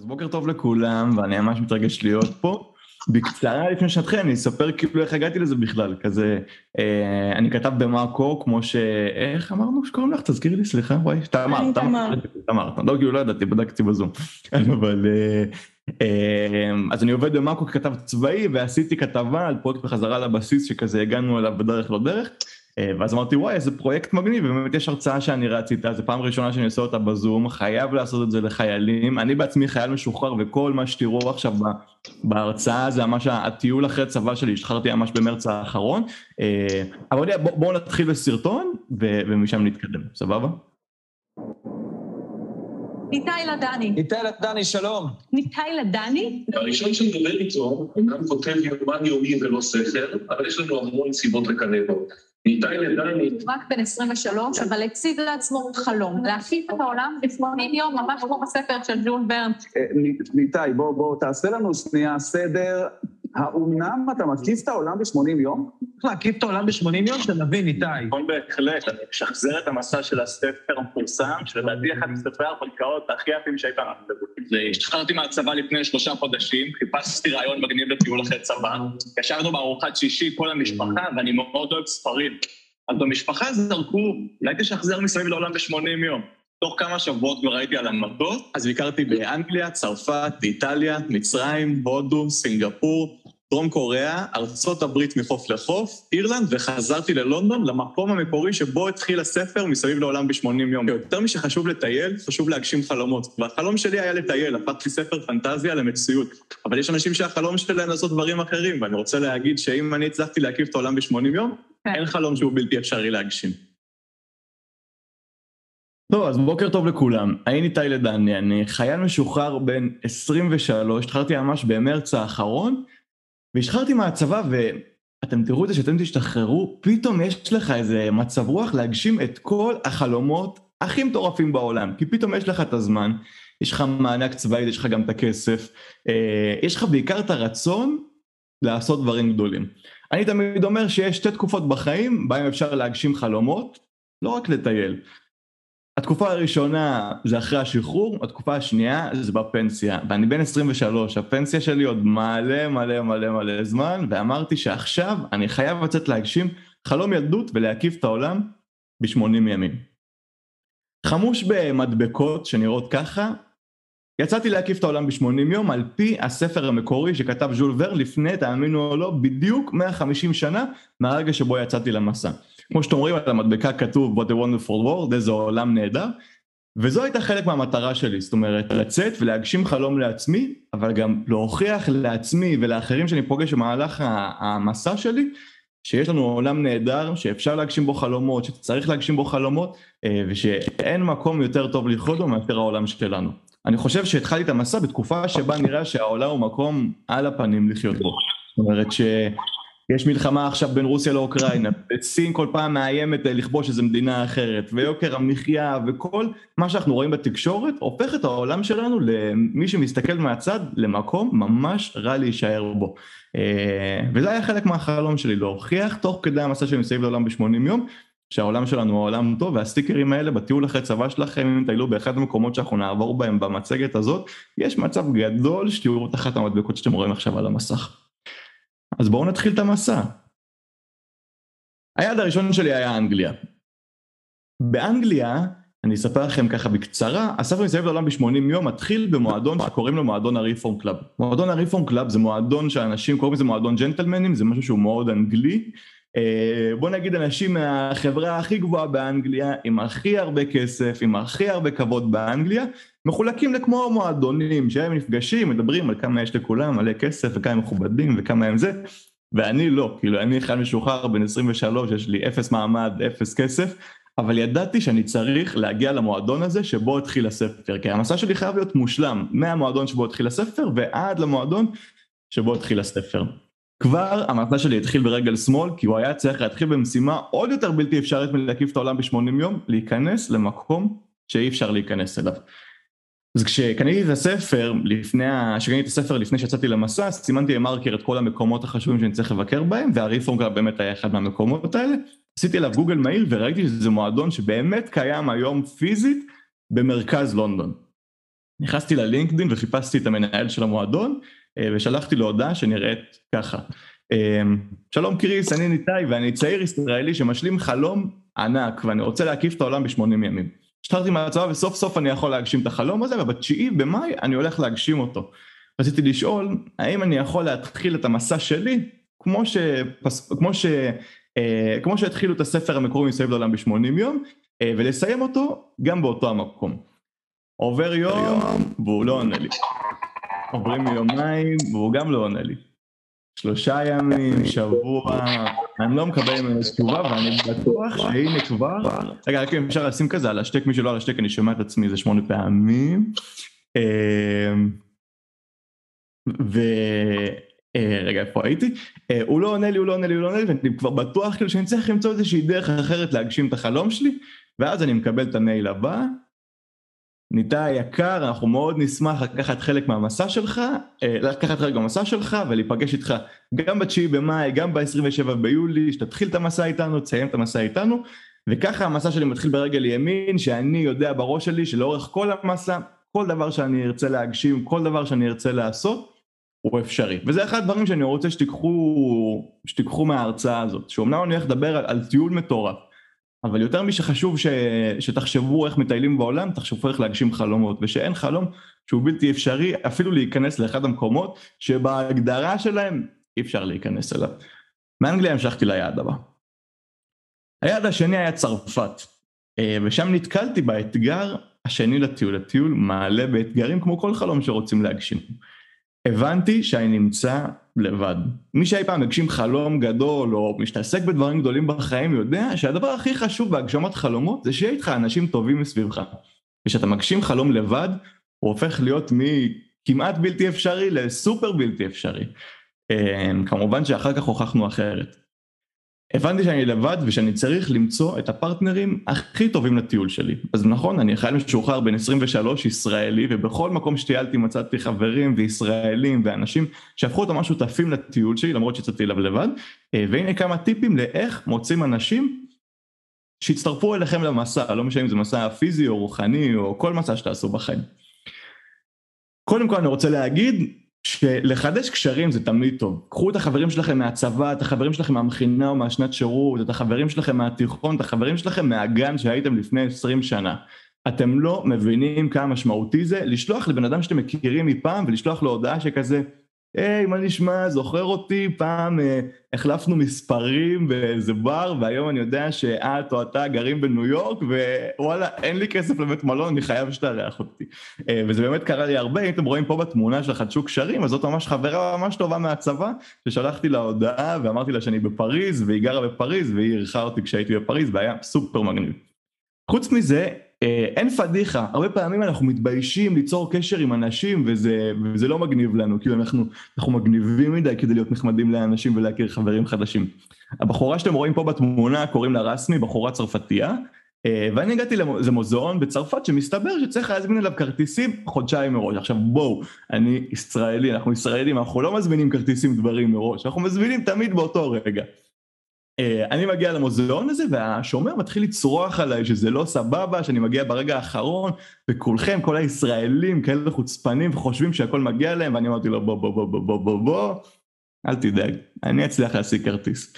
אז בוקר טוב לכולם, ואני ממש מתרגש להיות פה. בקצרה לפני שנתחיל, אני אספר כאילו איך הגעתי לזה בכלל, כזה, אה, אני כתב במאקו, כמו ש... איך אמרנו שקוראים לך? תזכירי לי, סליחה, וואי, תמר, תמר, תמר, לא, כאילו לא ידעתי, בדקתי בזום, אבל... אה, אה, אז אני עובד במאקו ככתב צבאי, ועשיתי כתבה על פרויקט בחזרה לבסיס, שכזה הגענו אליו בדרך לא דרך. אה, ואז אמרתי וואי איזה פרויקט מגניב ובאמת יש הרצאה שאני רץ איתה זו פעם ראשונה שאני עושה אותה בזום חייב לעשות את זה לחיילים אני בעצמי חייל משוחרר וכל מה שתראו עכשיו בהרצאה זה ממש הטיול אחרי צבא שלי השתחררתי ממש במרץ האחרון אה, אבל בואו נתחיל בסרטון ומשם נתקדם סבבה? ניתאי לדני. ניתאי לדני, שלום. ניתאי לדני? הראשון שמדבר איתו, גם כותב יומן יומי ולא ספר, אבל יש לנו המון סיבות לקנא בו. רק בן 23, אבל הציב לעצמו חלום, להפיץ את העולם ב-80 יום, ממש כמו בספר של ג'ול ברן. אה, ניתאי, בוא, בוא, תעשה לנו שנייה סדר. האומנם אתה מקיף את העולם ב-80 יום? צריך להקיף את העולם ב-80 יום, שנבין, איתי. נכון בהחלט, אני משחזר את המסע של הספר המפורסם, שלדעתי אחד מספרי ההרפתקאות הכי יפים שהייתה לנו. השתחררתי מהצבא לפני שלושה חודשים, חיפשתי רעיון מגניב לטיול אחרי צבא, ישבנו בארוחת שישי כל המשפחה, ואני מאוד אוהב ספרים. אז במשפחה זרקו, אולי תשחזר מסביב לעולם ב-80 יום. תוך כמה שבועות כבר הייתי על המטוס, אז ביקרתי באנגליה, צרפת, איטליה, מצרים, הודו, סינגפור, דרום קוריאה, ארצות הברית מחוף לחוף, אירלנד, וחזרתי ללונדון, למקום המקורי שבו התחיל הספר מסביב לעולם ב-80 יום. יותר משחשוב לטייל, חשוב להגשים חלומות. והחלום שלי היה לטייל, הפכתי ספר פנטזיה למציאות. אבל יש אנשים שהחלום שלהם לעשות דברים אחרים, ואני רוצה להגיד שאם אני הצלחתי להקיף את העולם ב-80 יום, כן. אין חלום שהוא בלתי אפשרי להגשים. טוב, אז בוקר טוב לכולם. אני ניתאי לדני, אני חייל משוחרר בן 23, התחלתי ממש במרץ האחרון, והשחררתי מהצבא ואתם תראו את זה שאתם תשתחררו, פתאום יש לך איזה מצב רוח להגשים את כל החלומות הכי מטורפים בעולם, כי פתאום יש לך את הזמן, יש לך מענק צבאי, יש לך גם את הכסף, אה, יש לך בעיקר את הרצון לעשות דברים גדולים. אני תמיד אומר שיש שתי תקופות בחיים בהם אפשר להגשים חלומות, לא רק לטייל. התקופה הראשונה זה אחרי השחרור, התקופה השנייה זה בפנסיה, ואני בן 23, הפנסיה שלי עוד מלא מלא מלא מלא זמן, ואמרתי שעכשיו אני חייב לצאת להגשים חלום ילדות ולהקיף את העולם ב-80 ימים. חמוש במדבקות שנראות ככה, יצאתי להקיף את העולם ב-80 יום על פי הספר המקורי שכתב ז'ול ור לפני, תאמינו או לא, בדיוק 150 שנה מהרגע שבו יצאתי למסע. כמו שאתם רואים על המדבקה כתוב What a wonderful world, איזה עולם נהדר, וזו הייתה חלק מהמטרה שלי, זאת אומרת לצאת ולהגשים חלום לעצמי, אבל גם להוכיח לעצמי ולאחרים שאני פוגש במהלך המסע שלי, שיש לנו עולם נהדר, שאפשר להגשים בו חלומות, שצריך להגשים בו חלומות, אה, ושאין מקום יותר טוב לחיות בו מאשר העולם שלנו. אני חושב שהתחלתי את המסע בתקופה שבה נראה שהעולם הוא מקום על הפנים לחיות בו. זאת אומרת שיש מלחמה עכשיו בין רוסיה לאוקראינה, וסין כל פעם מאיימת לכבוש איזה מדינה אחרת, ויוקר המחיה וכל מה שאנחנו רואים בתקשורת, הופך את העולם שלנו למי שמסתכל מהצד למקום ממש רע להישאר בו. אה, וזה היה חלק מהחלום שלי, להוכיח תוך כדי המסע שלי מסביב לעולם ב-80 יום, שהעולם שלנו הוא עולם טוב, והסטיקרים האלה בטיול אחרי צבא שלכם, אם תטיילו באחד המקומות שאנחנו נעבור בהם במצגת הזאת, יש מצב גדול שתראו את המדבקות שאתם רואים עכשיו על המסך. אז בואו נתחיל את המסע. היעד הראשון שלי היה אנגליה. באנגליה, אני אספר לכם ככה בקצרה, הספר מסביב לעולם ב-80 יום מתחיל במועדון שקוראים לו מועדון ה Reform Club. מועדון ה Reform Club זה מועדון שאנשים קוראים לזה מועדון ג'נטלמנים, זה משהו שהוא מאוד אנגלי. אה, בוא נגיד אנשים מהחברה הכי גבוהה באנגליה, עם הכי הרבה כסף, עם הכי הרבה כבוד באנגליה, מחולקים לכמו מועדונים שהם נפגשים, מדברים על כמה יש לכולם, מלא כסף וכמה הם מכובדים וכמה הם זה, ואני לא, כאילו אני חייל משוחרר בן 23, יש לי אפס מעמד, אפס כסף, אבל ידעתי שאני צריך להגיע למועדון הזה שבו התחיל הספר, כי המסע שלי חייב להיות מושלם, מהמועדון שבו התחיל הספר ועד למועדון שבו התחיל הספר. כבר המסע שלי התחיל ברגל שמאל, כי הוא היה צריך להתחיל במשימה עוד יותר בלתי אפשרית מלהקיף את העולם ב-80 יום, להיכנס למקום שאי אפשר להיכנס אליו. אז כשקניתי את הספר, לפני, כשקניתי את הספר לפני שיצאתי למסע, סימנתי במרקר את כל המקומות החשובים שאני צריך לבקר בהם, והריפורם באמת היה אחד מהמקומות האלה. עשיתי עליו גוגל מהיר וראיתי שזה מועדון שבאמת קיים היום פיזית במרכז לונדון. נכנסתי ללינקדאין וחיפשתי את המנהל של המועדון, ושלחתי לו הודעה שנראית ככה. אה, שלום קריס, אני ניתאי ואני צעיר ישראלי שמשלים חלום ענק ואני רוצה להקיף את העולם ב-80 ימים. השתחררתי מהצבא וסוף סוף אני יכול להגשים את החלום הזה ובתשיעי במאי אני הולך להגשים אותו. רציתי לשאול האם אני יכול להתחיל את המסע שלי כמו, שפס, כמו, ש, אה, כמו שהתחילו את הספר המקורי מסביב לעולם ב-80 יום אה, ולסיים אותו גם באותו המקום. עובר יום והוא לא עונה לי. עוברים יומיים והוא גם לא עונה לי. שלושה ימים, שבוע, אני לא מקבל ממנו תשובה ואני בטוח שהנה כבר, רגע רק אם אפשר לשים כזה על השטק, מי שלא על השטק אני שומע את עצמי איזה שמונה פעמים. אמ, ו... אה, רגע איפה הייתי? אה, הוא לא עונה לי, הוא לא עונה לי, הוא לא עונה לי, ואני כבר בטוח כאילו שאני צריך למצוא איזושהי דרך אחרת להגשים את החלום שלי, ואז אני מקבל את המייל הבא, ניתאי יקר, אנחנו מאוד נשמח לקחת חלק מהמסע שלך, אה, לקחת חלק מהמסע שלך ולהיפגש איתך גם ב-9 במאי, גם ב-27 ביולי, שתתחיל את המסע איתנו, תסיים את המסע איתנו, וככה המסע שלי מתחיל ברגל ימין, שאני יודע בראש שלי שלאורך כל המסע, כל דבר שאני ארצה להגשים, כל דבר שאני ארצה לעשות, הוא אפשרי. וזה אחד הדברים שאני רוצה שתיקחו, שתיקחו מההרצאה הזאת, שאומנם אני הולך לדבר על, על טיול מטורף, אבל יותר משחשוב ש... שתחשבו איך מטיילים בעולם, תחשבו איך להגשים חלומות, ושאין חלום שהוא בלתי אפשרי אפילו להיכנס לאחד המקומות שבהגדרה שלהם אי אפשר להיכנס אליו. מאנגליה המשכתי ליעד הבא. היעד השני היה צרפת, אה, ושם נתקלתי באתגר השני לטיול. הטיול מעלה באתגרים כמו כל חלום שרוצים להגשים. הבנתי שאני נמצא לבד. מי שאי פעם הגשים חלום גדול או מתעסק בדברים גדולים בחיים יודע שהדבר הכי חשוב בהגשמת חלומות זה שיהיה איתך אנשים טובים מסביבך. וכשאתה מגשים חלום לבד הוא הופך להיות מכמעט בלתי אפשרי לסופר בלתי אפשרי. אמ, כמובן שאחר כך הוכחנו אחרת. הבנתי שאני לבד ושאני צריך למצוא את הפרטנרים הכי טובים לטיול שלי. אז נכון, אני חייל משוחרר בן 23 ישראלי, ובכל מקום שטיילתי מצאתי חברים וישראלים ואנשים שהפכו אותם שותפים לטיול שלי, למרות שיצאתי אליו לבד. אה, והנה כמה טיפים לאיך מוצאים אנשים שיצטרפו אליכם למסע, לא משנה אם זה מסע פיזי או רוחני או כל מסע שתעשו בחיים. קודם כל אני רוצה להגיד, שלחדש קשרים זה תמיד טוב. קחו את החברים שלכם מהצבא, את החברים שלכם מהמכינה או מהשנת שירות, את החברים שלכם מהתיכון, את החברים שלכם מהגן שהייתם לפני 20 שנה. אתם לא מבינים כמה משמעותי זה לשלוח לבן אדם שאתם מכירים מפעם ולשלוח לו הודעה שכזה היי, מה נשמע, זוכר אותי? פעם אה, החלפנו מספרים באיזה בר, והיום אני יודע שאת או אתה גרים בניו יורק, ווואלה, אין לי כסף לבית מלון, אני חייב שתארח אותי. אה, וזה באמת קרה לי הרבה, אם אתם רואים פה בתמונה של חדשו קשרים, אז זאת ממש חברה ממש טובה מהצבא, ששלחתי לה הודעה ואמרתי לה שאני בפריז, והיא גרה בפריז, והיא אירחה אותי כשהייתי בפריז, והיה סופר מגניב. חוץ מזה, אין פדיחה, הרבה פעמים אנחנו מתביישים ליצור קשר עם אנשים וזה, וזה לא מגניב לנו, כאילו אנחנו, אנחנו מגניבים מדי כדי להיות נחמדים לאנשים ולהכיר חברים חדשים. הבחורה שאתם רואים פה בתמונה קוראים לה רסמי, בחורה צרפתייה, אה, ואני הגעתי למוזיאון בצרפת שמסתבר שצריך להזמין אליו כרטיסים חודשיים מראש. עכשיו בואו, אני ישראלי, אנחנו ישראלים, אנחנו לא מזמינים כרטיסים דברים מראש, אנחנו מזמינים תמיד באותו רגע. אה, אני מגיע למוזיאון הזה והשומר מתחיל לצרוח עליי שזה לא סבבה, שאני מגיע ברגע האחרון וכולכם, כל הישראלים כאלה חוצפנים וחושבים שהכל מגיע להם ואני אמרתי לו בוא בוא בוא בוא בוא בוא בוא אל תדאג, אני אצליח להשיג כרטיס.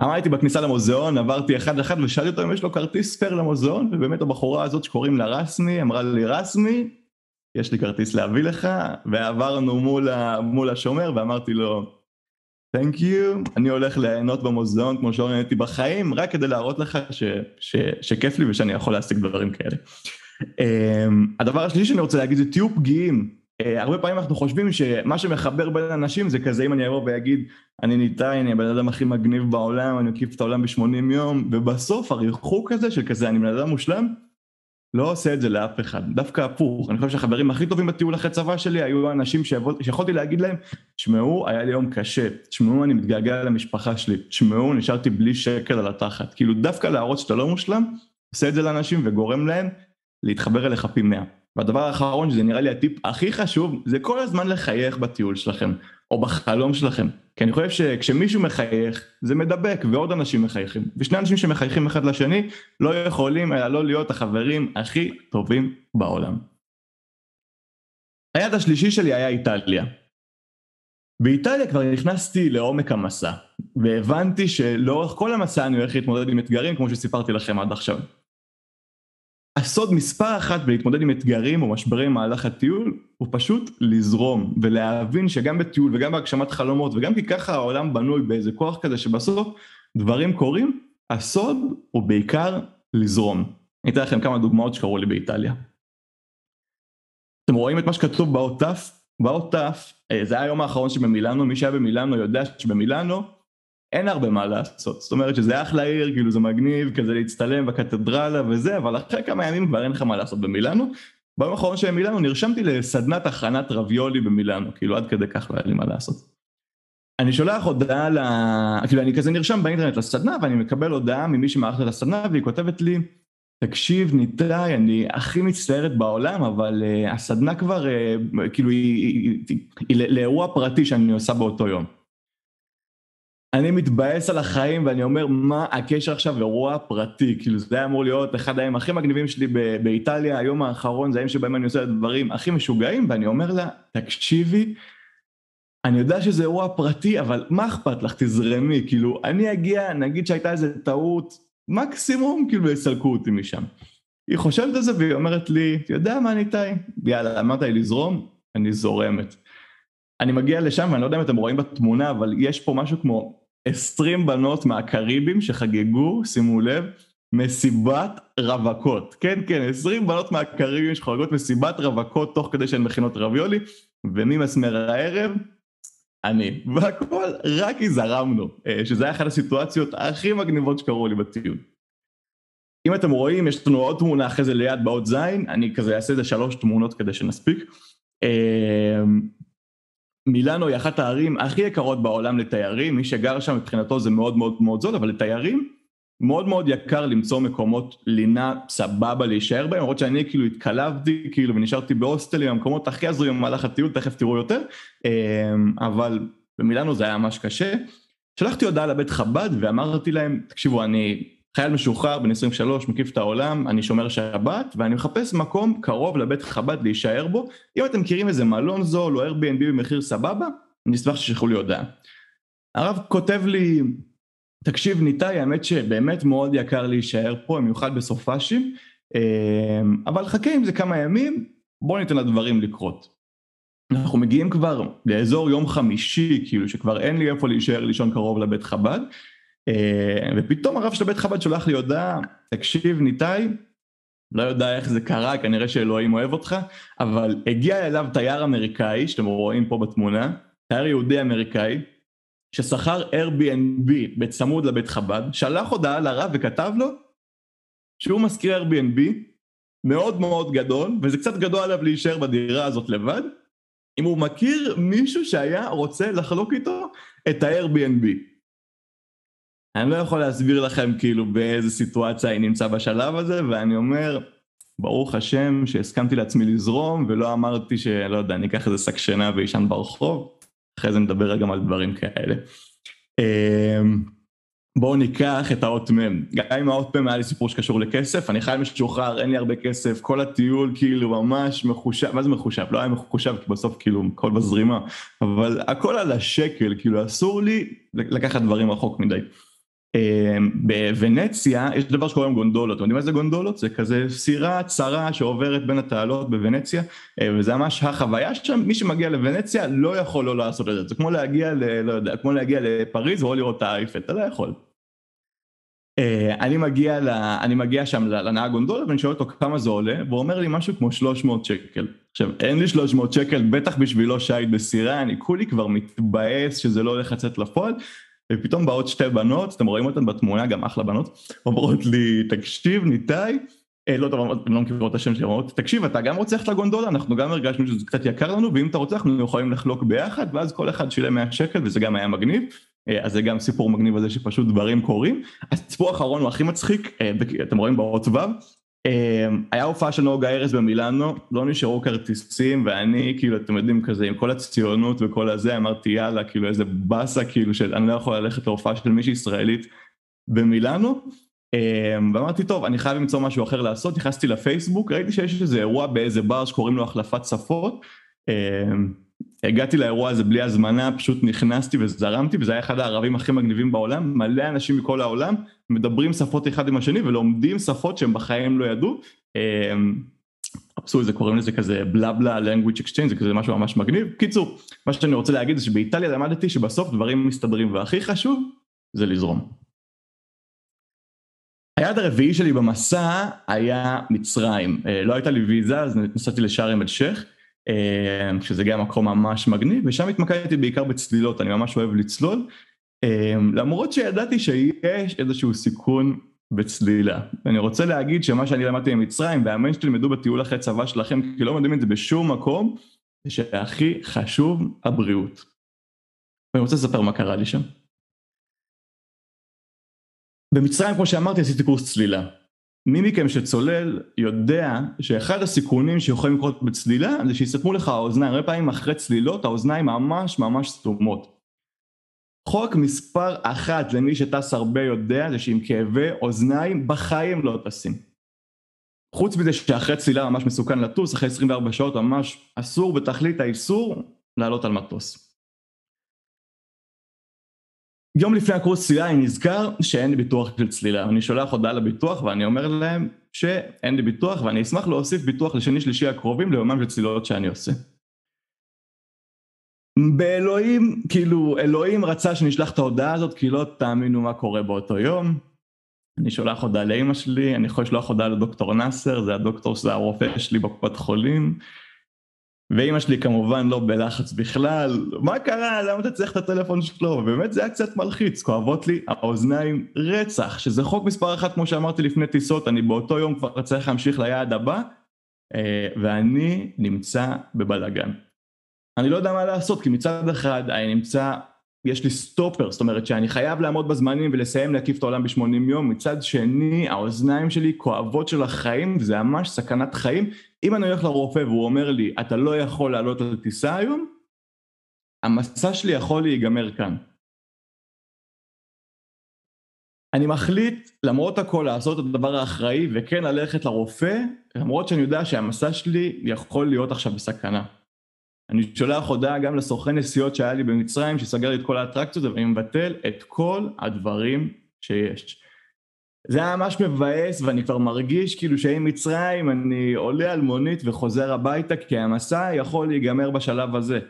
אמרתי בכניסה למוזיאון, עברתי אחד אחד ושאלתי אותו אם יש לו כרטיס ספייר למוזיאון ובאמת הבחורה הזאת שקוראים לה רסמי אמרה לי רסמי יש לי כרטיס להביא לך ועברנו מול, מול השומר ואמרתי לו תנק יו, אני הולך ליהנות במוזיאון כמו שלא נהניתי בחיים, רק כדי להראות לך ש, ש, שכיף לי ושאני יכול להשיג דברים כאלה. Um, הדבר השלישי שאני רוצה להגיד זה תהיו פגיעים. Uh, הרבה פעמים אנחנו חושבים שמה שמחבר בין אנשים זה כזה אם אני אבוא ואגיד אני ניתאי, אני הבן אדם הכי מגניב בעולם, אני מקיף את העולם ב-80 יום, ובסוף הריחוק הזה של כזה אני בן אדם מושלם, לא עושה את זה לאף אחד, דווקא הפוך, אני חושב שהחברים הכי טובים בטיול אחרי צבא שלי היו אנשים שיכולתי להגיד להם, תשמעו, היה לי יום קשה, תשמעו, אני מתגעגע למשפחה שלי, תשמעו, נשארתי בלי שקל על התחת, כאילו דווקא להראות שאתה לא מושלם, עושה את זה לאנשים וגורם להם להתחבר אליך פי מאה. והדבר האחרון, שזה נראה לי הטיפ הכי חשוב, זה כל הזמן לחייך בטיול שלכם, או בחלום שלכם. כי אני חושב שכשמישהו מחייך, זה מדבק, ועוד אנשים מחייכים. ושני אנשים שמחייכים אחד לשני, לא יכולים אלא לא להיות החברים הכי טובים בעולם. היעד השלישי שלי היה איטליה. באיטליה כבר נכנסתי לעומק המסע, והבנתי שלאורך כל המסע אני הולך להתמודד עם אתגרים כמו שסיפרתי לכם עד עכשיו. הסוד מספר אחת בלהתמודד עם אתגרים או משברים במהלך הטיול הוא פשוט לזרום ולהבין שגם בטיול וגם בהגשמת חלומות וגם כי ככה העולם בנוי באיזה כוח כזה שבסוף דברים קורים, הסוד הוא בעיקר לזרום. אני אתן לכם כמה דוגמאות שקרו לי באיטליה. אתם רואים את מה שכתוב באות ת'? באות ת', זה היה היום האחרון שבמילאנו, מי שהיה במילאנו יודע שבמילאנו אין הרבה מה לעשות. זאת אומרת שזה אחלה עיר, כאילו זה מגניב כזה להצטלם בקתדרלה וזה, אבל אחרי כמה ימים כבר אין לך מה לעשות במילאנו. ביום האחרון של מילאנו נרשמתי לסדנת הכנת רביולי במילאנו, כאילו עד כדי כך לא היה לי מה לעשות. אני שולח הודעה ל... כאילו אני כזה נרשם באינטרנט לסדנה ואני מקבל הודעה ממי שמערכת את הסדנה והיא כותבת לי תקשיב ניתאי, אני הכי מצטערת בעולם, אבל uh, הסדנה כבר, uh, כאילו, היא, היא, היא, היא לאירוע פרטי שאני עושה באותו יום. אני מתבאס על החיים ואני אומר, מה הקשר עכשיו לאירוע פרטי? כאילו, זה היה אמור להיות אחד הימים הכי מגניבים שלי באיטליה, היום האחרון זה היום שבהם אני עושה את הדברים הכי משוגעים, ואני אומר לה, תקשיבי, אני יודע שזה אירוע פרטי, אבל מה אכפת לך? תזרמי, כאילו, אני אגיע, נגיד שהייתה איזה טעות, מקסימום כאילו יסלקו אותי משם. היא חושבת על זה והיא אומרת לי, אתה יודע מה אני איתי? יאללה, אמרת לי לזרום? אני זורמת. אני מגיע לשם ואני לא יודע אם אתם רואים בתמונה, אבל יש פה משהו כמו 20 בנות מהקריבים שחגגו, שימו לב, מסיבת רווקות. כן, כן, 20 בנות מהקריבים שחוגגות מסיבת רווקות תוך כדי שהן מכינות רביולי, ומי מסמר הערב? אני. והכל רק כי זרמנו, אה, שזה היה אחת הסיטואציות הכי מגניבות שקרו לי בטיול. אם אתם רואים, יש לנו עוד תמונה אחרי זה ליד באות זין, אני כזה אעשה איזה שלוש תמונות כדי שנספיק. מילאנו היא אחת הערים הכי יקרות בעולם לתיירים, מי שגר שם מבחינתו זה מאוד מאוד מאוד זול, אבל לתיירים מאוד מאוד יקר למצוא מקומות לינה סבבה להישאר בהם, למרות שאני כאילו התקלבתי כאילו ונשארתי בהוסטלים, המקומות הכי הזויים במהלך הטיול, תכף תראו יותר, אמ, אבל במילאנו זה היה ממש קשה. שלחתי הודעה לבית חב"ד ואמרתי להם, תקשיבו, אני חייל משוחרר בן 23, מקיף את העולם, אני שומר שבת ואני מחפש מקום קרוב לבית חב"ד להישאר בו. אם אתם מכירים איזה מלון זול או Airbnb במחיר סבבה, אני אשמח שתשלחו לי הודעה. הרב כותב לי, תקשיב ניתאי, האמת שבאמת מאוד יקר להישאר פה, במיוחד בסופאשים, אמ, אבל חכה עם זה כמה ימים, בוא ניתן לדברים לקרות. אנחנו מגיעים כבר לאזור יום חמישי, כאילו שכבר אין לי איפה להישאר לישון קרוב לבית חב"ד, ופתאום הרב של בית חב"ד שולח לי הודעה, תקשיב ניתאי, לא יודע איך זה קרה, כנראה שאלוהים אוהב אותך, אבל הגיע אליו תייר אמריקאי, שאתם רואים פה בתמונה, תייר יהודי אמריקאי, ששכר Airbnb בצמוד לבית חב"ד, שלח הודעה לרב וכתב לו שהוא משכיר Airbnb מאוד מאוד גדול, וזה קצת גדול עליו להישאר בדירה הזאת לבד, אם הוא מכיר מישהו שהיה רוצה לחלוק איתו את ה-Airbnb. אני לא יכול להסביר לכם כאילו באיזה סיטואציה היא נמצא בשלב הזה, ואני אומר, ברוך השם שהסכמתי לעצמי לזרום, ולא אמרתי שלא יודע, אני אקח איזה שק שינה ואישן ברחוב, אחרי זה נדבר גם על דברים כאלה. אמ, בואו ניקח את האות מ', גם אם האות מ' היה לי סיפור שקשור לכסף, אני חייל משוחרר, אין לי הרבה כסף, כל הטיול כאילו ממש מחושב, מה זה מחושב? לא היה מחושב כי בסוף כאילו הכל בזרימה, אבל הכל על השקל, כאילו אסור לי לקחת דברים רחוק מדי. אמ, בוונציה יש דבר שקוראים גונדולות, אתם יודעים מה זה גונדולות? זה כזה סירה צרה שעוברת בין התעלות בוונציה אה, וזה ממש החוויה שם, מי שמגיע לוונציה לא יכול לא לעשות את זה, זה כמו להגיע, ל, לא יודע, כמו להגיע לפריז או לראות את האייפל, אתה לא יכול. אה, אני מגיע, ל, אני מגיע שם לנהג גונדולה ואני שואל אותו כמה זה עולה והוא אומר לי משהו כמו 300 שקל. עכשיו אין לי 300 שקל בטח בשבילו שייט בסירה, אני כולי כבר מתבאס שזה לא הולך לצאת לפועל ופתאום באות שתי בנות, אתם רואים אותן בתמונה, גם אחלה בנות, אומרות לי, תקשיב, ניתאי, אה, לא, טוב, אתם לא מכירות את השם שלי, אומרות, תקשיב, אתה גם רוצה ללכת לגונדולה, אנחנו גם הרגשנו שזה קצת יקר לנו, ואם אתה רוצה אנחנו יכולים לחלוק ביחד, ואז כל אחד שילם 100 שקל, וזה גם היה מגניב, אה, אז זה גם סיפור מגניב הזה שפשוט דברים קורים. הסיפור האחרון הוא הכי מצחיק, אה, אתם רואים באות ו', היה הופעה של נוגה ארז במילאנו, לא נשארו כרטיסים ואני כאילו אתם יודעים כזה עם כל הציונות וכל הזה אמרתי יאללה כאילו איזה באסה כאילו שאני לא יכול ללכת להופעה של מישהי ישראלית במילאנו. אמ, ואמרתי טוב אני חייב למצוא משהו אחר לעשות, נכנסתי לפייסבוק ראיתי שיש איזה אירוע באיזה בר שקוראים לו החלפת שפות אמ, הגעתי לאירוע הזה בלי הזמנה, פשוט נכנסתי וזרמתי, וזה היה אחד הערבים הכי מגניבים בעולם, מלא אנשים מכל העולם, מדברים שפות אחד עם השני ולומדים שפות שהם בחיים לא ידעו. אמ, אבסורד זה קוראים לזה כזה בלה בלה language exchange זה כזה משהו ממש מגניב. קיצור, מה שאני רוצה להגיד זה שבאיטליה למדתי שבסוף דברים מסתדרים והכי חשוב זה לזרום. היעד הרביעי שלי במסע היה מצרים, אה, לא הייתה לי ויזה אז נסעתי לשארם אל שייח, אה, שזה גם מקום ממש מגניב ושם התמקדתי בעיקר בצלילות, אני ממש אוהב לצלול, למרות שידעתי שיש איזשהו סיכון בצלילה. אני רוצה להגיד שמה שאני למדתי במצרים והאמן שתלמדו בטיול אחרי צבא שלכם כי לא מדהים את זה בשום מקום, זה שהכי חשוב הבריאות. ואני רוצה לספר מה קרה לי שם. במצרים, כמו שאמרתי, עשיתי קורס צלילה. מי מכם שצולל יודע שאחד הסיכונים שיכולים לקרות בצלילה זה שיסתמו לך האוזניים, הרבה פעמים אחרי צלילות האוזניים ממש ממש סתומות. חוק מספר אחת למי שטס הרבה יודע זה שעם כאבי אוזניים בחיים לא טסים. חוץ מזה שאחרי צלילה ממש מסוכן לטוס, אחרי 24 שעות ממש אסור בתכלית האיסור לעלות על מטוס. יום לפני הקורס צלילה אני נזכר שאין לי ביטוח של צלילה, אני שולח הודעה לביטוח ואני אומר להם שאין לי ביטוח ואני אשמח להוסיף ביטוח לשני שלישי הקרובים ליומם של צלילות שאני עושה. באלוהים, כאילו אלוהים רצה שנשלח את ההודעה הזאת כי לא תאמינו מה קורה באותו יום. אני שולח הודעה לאמא שלי, אני יכול לשלוח הודעה לדוקטור נאסר, זה הדוקטור שזה הרופא שלי בקופת חולים. ואימא שלי כמובן לא בלחץ בכלל, מה קרה? למה אתה צריך את הטלפון שלו? באמת זה היה קצת מלחיץ, כואבות לי האוזניים רצח, שזה חוק מספר אחת כמו שאמרתי לפני טיסות, אני באותו יום כבר צריך להמשיך ליעד הבא, אה, ואני נמצא בבלאגן. אני לא יודע מה לעשות, כי מצד אחד אני נמצא, יש לי סטופר, זאת אומרת שאני חייב לעמוד בזמנים ולסיים להקיף את העולם ב-80 יום, מצד שני האוזניים שלי כואבות של החיים, וזה ממש סכנת חיים. אם אני הולך לרופא והוא אומר לי, אתה לא יכול לעלות על טיסה היום, המסע שלי יכול להיגמר כאן. אני מחליט למרות הכל לעשות את הדבר האחראי וכן ללכת לרופא, למרות שאני יודע שהמסע שלי יכול להיות עכשיו בסכנה. אני שולח הודעה גם לסוכן נסיעות שהיה לי במצרים, שסגר לי את כל האטרקציות, ואני מבטל את כל הדברים שיש. זה היה ממש מבאס, ואני כבר מרגיש כאילו שעם מצרים אני עולה על מונית וחוזר הביתה, כי המסע יכול להיגמר בשלב הזה.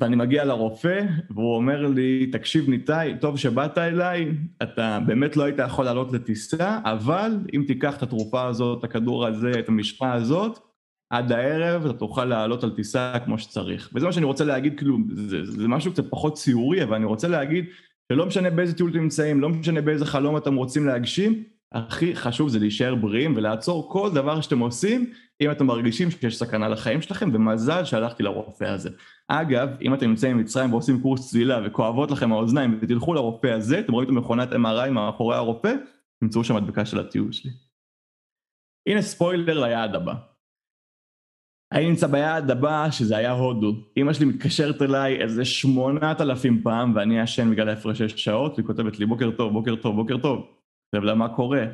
ואני מגיע לרופא, והוא אומר לי, תקשיב ניתאי, טוב שבאת אליי, אתה באמת לא היית יכול לעלות לטיסה, אבל אם תיקח את התרופה הזאת, את הכדור הזה, את המשחה הזאת, עד הערב אתה תוכל לעלות על טיסה כמו שצריך. וזה מה שאני רוצה להגיד, כאילו, זה, זה משהו קצת פחות ציורי, אבל אני רוצה להגיד שלא משנה באיזה טיול אתם נמצאים, לא משנה באיזה חלום אתם רוצים להגשים, הכי חשוב זה להישאר בריאים ולעצור כל דבר שאתם עושים אם אתם מרגישים שיש סכנה לחיים שלכם, ומזל שהלכתי לרופא הזה. אגב, אם אתם נמצאים במצרים ועושים קורס צלילה וכואבות לכם האוזניים ותלכו לרופא הזה, אתם רואים את המכונת MRI מאחורי הרופא, תמצאו שם הדבקה של הטיול שלי. הנה ספוילר ליעד הבא. אני נמצא ביעד הבא שזה היה הודו. אמא שלי מתקשרת אליי איזה שמונת אלפים פעם ואני ישן בגלל ההפרשי שעות והיא כותבת לי בוקר טוב, בוקר טוב, בוקר טוב. עכשיו לה מה קורה?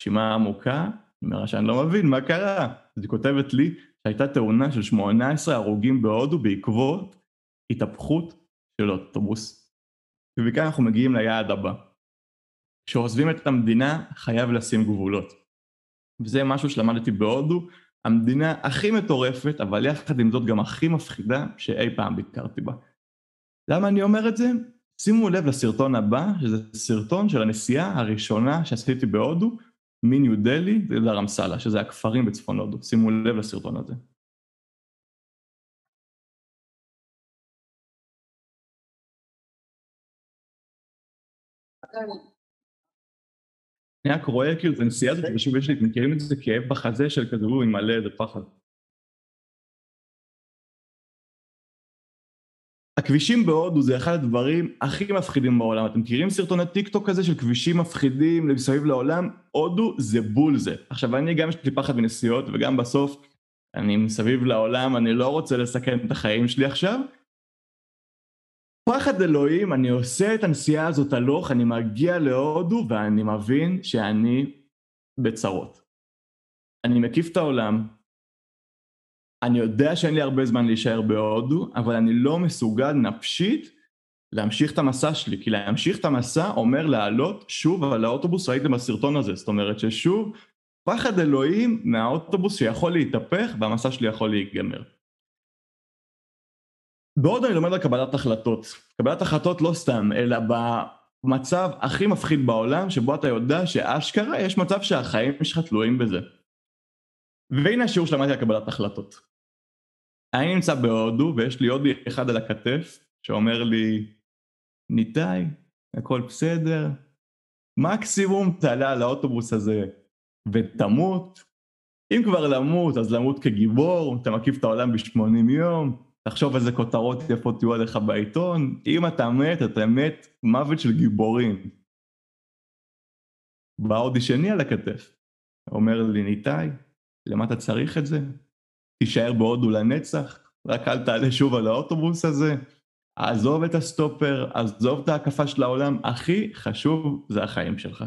נשימה עמוקה, אני אומר שאני לא מבין מה קרה. אז היא כותבת לי שהייתה תאונה של 18 הרוגים בהודו בעקבות התהפכות של אוטובוס. ומכאן אנחנו מגיעים ליעד הבא. כשעוזבים את המדינה חייב לשים גבולות. וזה משהו שלמדתי בהודו המדינה הכי מטורפת, אבל יחד עם זאת גם הכי מפחידה שאי פעם ביקרתי בה. למה אני אומר את זה? שימו לב לסרטון הבא, שזה סרטון של הנסיעה הראשונה שעשיתי בהודו, מניו דלי לדרמסלה, שזה הכפרים בצפון הודו. שימו לב לסרטון הזה. אני רק רואה כאילו את הנסיעה הזאת, ושוב יש לי, מכירים את זה כאב בחזה של כזה, הוא מלא איזה פחד. הכבישים בהודו זה אחד הדברים הכי מפחידים בעולם, אתם מכירים סרטוני טיק טוק כזה של כבישים מפחידים מסביב לעולם? הודו זה בול זה. עכשיו אני גם יש לי פחד מנסיעות וגם בסוף אני מסביב לעולם, אני לא רוצה לסכן את החיים שלי עכשיו, פחד אלוהים, אני עושה את הנסיעה הזאת הלוך, אני מגיע להודו ואני מבין שאני בצרות. אני מקיף את העולם, אני יודע שאין לי הרבה זמן להישאר בהודו, אבל אני לא מסוגל נפשית להמשיך את המסע שלי, כי להמשיך את המסע אומר לעלות שוב על האוטובוס, ראיתם בסרטון הזה, זאת אומרת ששוב, פחד אלוהים מהאוטובוס שיכול להתהפך והמסע שלי יכול להיגמר. בעוד אני לומד על קבלת החלטות, קבלת החלטות לא סתם, אלא במצב הכי מפחיד בעולם, שבו אתה יודע שאשכרה יש מצב שהחיים שלך תלויים בזה. והנה השיעור שלמדתי על קבלת החלטות. אני נמצא בהודו ויש לי הודי אחד על הכתף שאומר לי, ניתאי, הכל בסדר, מקסימום תעלה על האוטובוס הזה ותמות. אם כבר למות, אז למות כגיבור, אתה מקיף את העולם ב-80 יום, תחשוב איזה כותרות יפות יהיו עליך בעיתון, אם אתה מת, אתה מת מוות של גיבורים. בא הודי שני על הכתף, אומר לי, ניתאי, למה אתה צריך את זה? תישאר בהודו לנצח, רק אל תעלה שוב על האוטובוס הזה. עזוב את הסטופר, עזוב את ההקפה של העולם, הכי חשוב זה החיים שלך.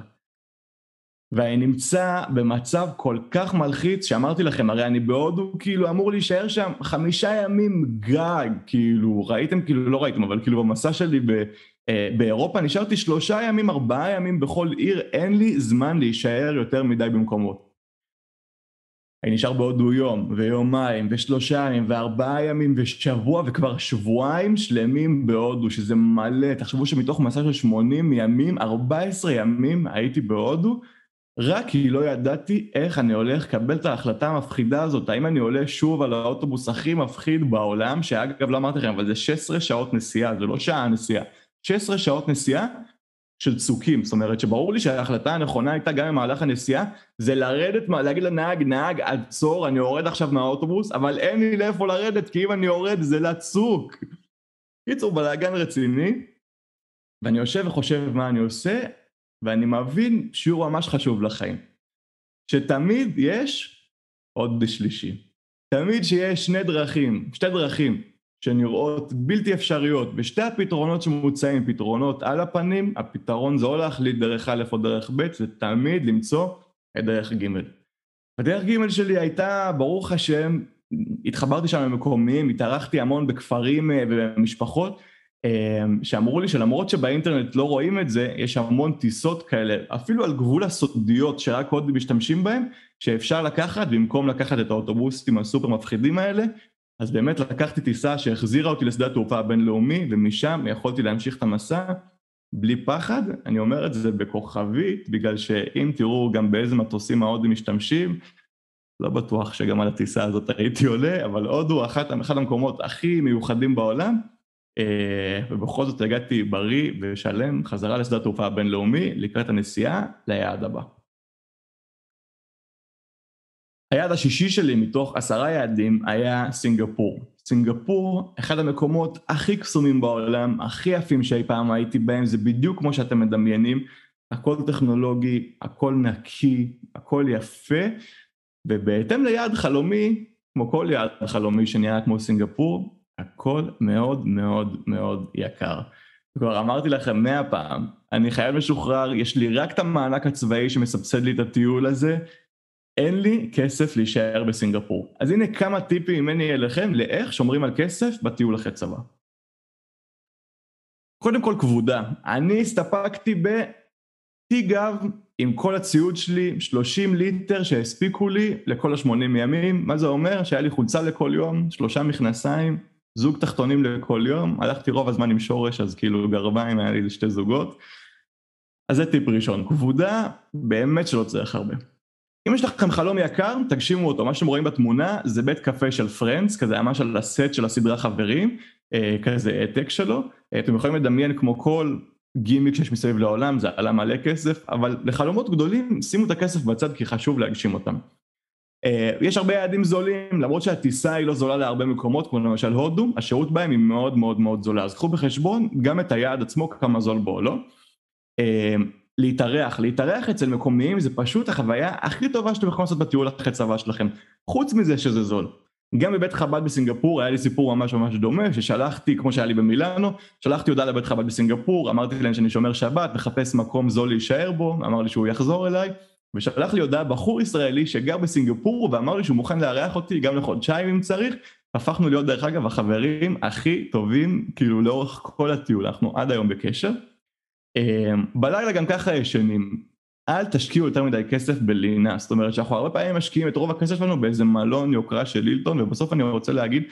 ואני נמצא במצב כל כך מלחיץ, שאמרתי לכם, הרי אני בהודו כאילו אמור להישאר שם חמישה ימים גג, כאילו, ראיתם? כאילו, לא ראיתם, אבל כאילו במסע שלי ב, אה, באירופה נשארתי שלושה ימים, ארבעה ימים בכל עיר, אין לי זמן להישאר יותר מדי במקומות. אני נשאר בהודו יום, ויומיים, ושלושה ימים, וארבעה ימים, ושבוע, וכבר שבועיים שלמים בהודו, שזה מלא. תחשבו שמתוך מסע של 80 ימים, 14 ימים הייתי בהודו, רק כי לא ידעתי איך אני הולך לקבל את ההחלטה המפחידה הזאת, האם אני עולה שוב על האוטובוס הכי מפחיד בעולם, שאגב לא אמרתי לכם, אבל זה 16 שעות נסיעה, זה לא שעה נסיעה, 16 שעות נסיעה של צוקים, זאת אומרת שברור לי שההחלטה הנכונה הייתה גם במהלך הנסיעה, זה לרדת, להגיד לנהג, נהג עצור, אני יורד עכשיו מהאוטובוס, אבל אין לי לאיפה לרדת, כי אם אני יורד זה לצוק. קיצור, בלאגן רציני, ואני יושב וחושב מה אני עושה, ואני מבין שיעור ממש חשוב לחיים. שתמיד יש עוד בשלישי. תמיד שיש שני דרכים, שתי דרכים שנראות בלתי אפשריות, ושתי הפתרונות שמוצעים, פתרונות על הפנים, הפתרון זה או להחליט דרך א' או דרך ב', זה תמיד למצוא את דרך ג'. הדרך ג' שלי הייתה, ברוך השם, התחברתי שם למקומיים, התארחתי המון בכפרים אה, ובמשפחות, שאמרו לי שלמרות שבאינטרנט לא רואים את זה, יש המון טיסות כאלה, אפילו על גבול הסודיות שרק עוד משתמשים בהם, שאפשר לקחת במקום לקחת את האוטובוסים הסופר מפחידים האלה, אז באמת לקחתי טיסה שהחזירה אותי לשדה התעופה הבינלאומי, ומשם יכולתי להמשיך את המסע בלי פחד, אני אומר את זה בכוכבית, בגלל שאם תראו גם באיזה מטוסים ההודים משתמשים, לא בטוח שגם על הטיסה הזאת הייתי עולה, אבל הודו אחת, אחד המקומות הכי מיוחדים בעולם, ובכל זאת הגעתי בריא ושלם חזרה לשדה התעופה הבינלאומי לקראת הנסיעה ליעד הבא. היעד השישי שלי מתוך עשרה יעדים היה סינגפור. סינגפור, אחד המקומות הכי קסומים בעולם, הכי יפים שאי פעם הייתי בהם, זה בדיוק כמו שאתם מדמיינים, הכל טכנולוגי, הכל נקי, הכל יפה, ובהתאם ליעד חלומי, כמו כל יעד חלומי שנהיה כמו סינגפור, הכל מאוד מאוד מאוד יקר. כבר אמרתי לכם מאה פעם, אני חייל משוחרר, יש לי רק את המענק הצבאי שמסבסד לי את הטיול הזה, אין לי כסף להישאר בסינגפור. אז הנה כמה טיפים ממני אליכם לאיך שומרים על כסף בטיול אחרי צבא. קודם כל כבודה, אני הסתפקתי בטי גב עם כל הציוד שלי, 30 ליטר שהספיקו לי לכל ה-80 ימים, מה זה אומר? שהיה לי חולצה לכל יום, שלושה מכנסיים, זוג תחתונים לכל יום, הלכתי רוב הזמן עם שורש, אז כאילו גרביים היה לי שתי זוגות. אז זה טיפ ראשון, כבודה, באמת שלא צריך הרבה. אם יש לכם חלום יקר, תגשימו אותו, מה שאתם רואים בתמונה זה בית קפה של Friends, כזה ממש על הסט של הסדרה חברים, אה, כזה העתק שלו, אה, אתם יכולים לדמיין כמו כל גימיק שיש מסביב לעולם, זה עולה מלא כסף, אבל לחלומות גדולים שימו את הכסף בצד כי חשוב להגשים אותם. אה, יש הרבה יעדים זולים, למרות שהטיסה היא לא זולה להרבה מקומות, כמו למשל הודו, השהות בהם היא מאוד מאוד מאוד זולה, אז קחו בחשבון גם את היעד עצמו, כמה זול בו או לא. אה, להתארח, להתארח אצל מקומיים זה פשוט החוויה הכי טובה שאתם יכולים לעשות בטיול אחרי צבא שלכם, חוץ מזה שזה זול. גם בבית חב"ד בסינגפור היה לי סיפור ממש ממש דומה, ששלחתי, כמו שהיה לי במילאנו, שלחתי הודעה לבית חב"ד בסינגפור, אמרתי להם שאני שומר שבת, מחפש מקום זול להישאר בו, אמר לי שהוא יחזור אליי, ושלח לי הודעה בחור ישראלי שגר בסינגפור ואמר לי שהוא מוכן לארח אותי גם לחודשיים אם צריך, הפכנו להיות דרך אגב החברים הכי טובים כאילו לאורך כל הטיול, אנחנו עד היום בקשר. אמ, בלילה גם ככה ישנים, אל תשקיעו יותר מדי כסף בלינה, זאת אומרת שאנחנו הרבה פעמים משקיעים את רוב הכסף שלנו באיזה מלון יוקרה של הילטון ובסוף אני רוצה להגיד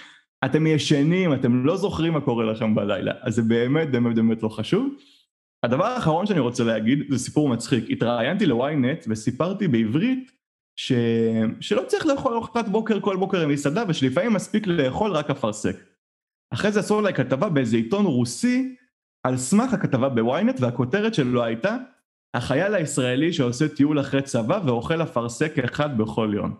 אתם ישנים, אתם לא זוכרים מה קורה לכם בלילה, אז זה באמת באמת באמת לא חשוב. הדבר האחרון שאני רוצה להגיד זה סיפור מצחיק, התראיינתי ל-ynet וסיפרתי בעברית ש... שלא צריך לאכול ארוחת בוקר כל בוקר במסעדה ושלפעמים מספיק לאכול רק אפרסק. אחרי זה עשו עליי כתבה באיזה עיתון רוסי על סמך הכתבה בוויינט והכותרת שלו הייתה החייל הישראלי שעושה טיול אחרי צבא ואוכל אפרסק אחד בכל יום.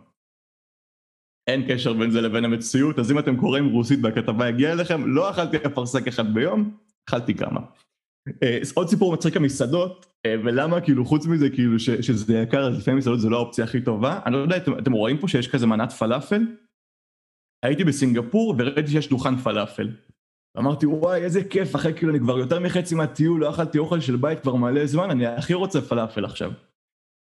אין קשר בין זה לבין המציאות, אז אם אתם קוראים רוסית והכתבה הגיעה אליכם, לא אכלתי אפרסק אחד ביום, אכלתי כמה. אה, עוד סיפור מצחיק המסעדות, אה, ולמה כאילו חוץ מזה כאילו ש, שזה יקר, אז לפעמים מסעדות זה לא האופציה הכי טובה. אני לא יודע, אתם, אתם רואים פה שיש כזה מנת פלאפל? הייתי בסינגפור וראיתי שיש דוכן פלאפל. אמרתי וואי איזה כיף, אחרי כאילו אני כבר יותר מחצי מהטיול, לא אכלתי אוכל של בית כבר מלא זמן, אני הכי רוצה פלאפל עכשיו.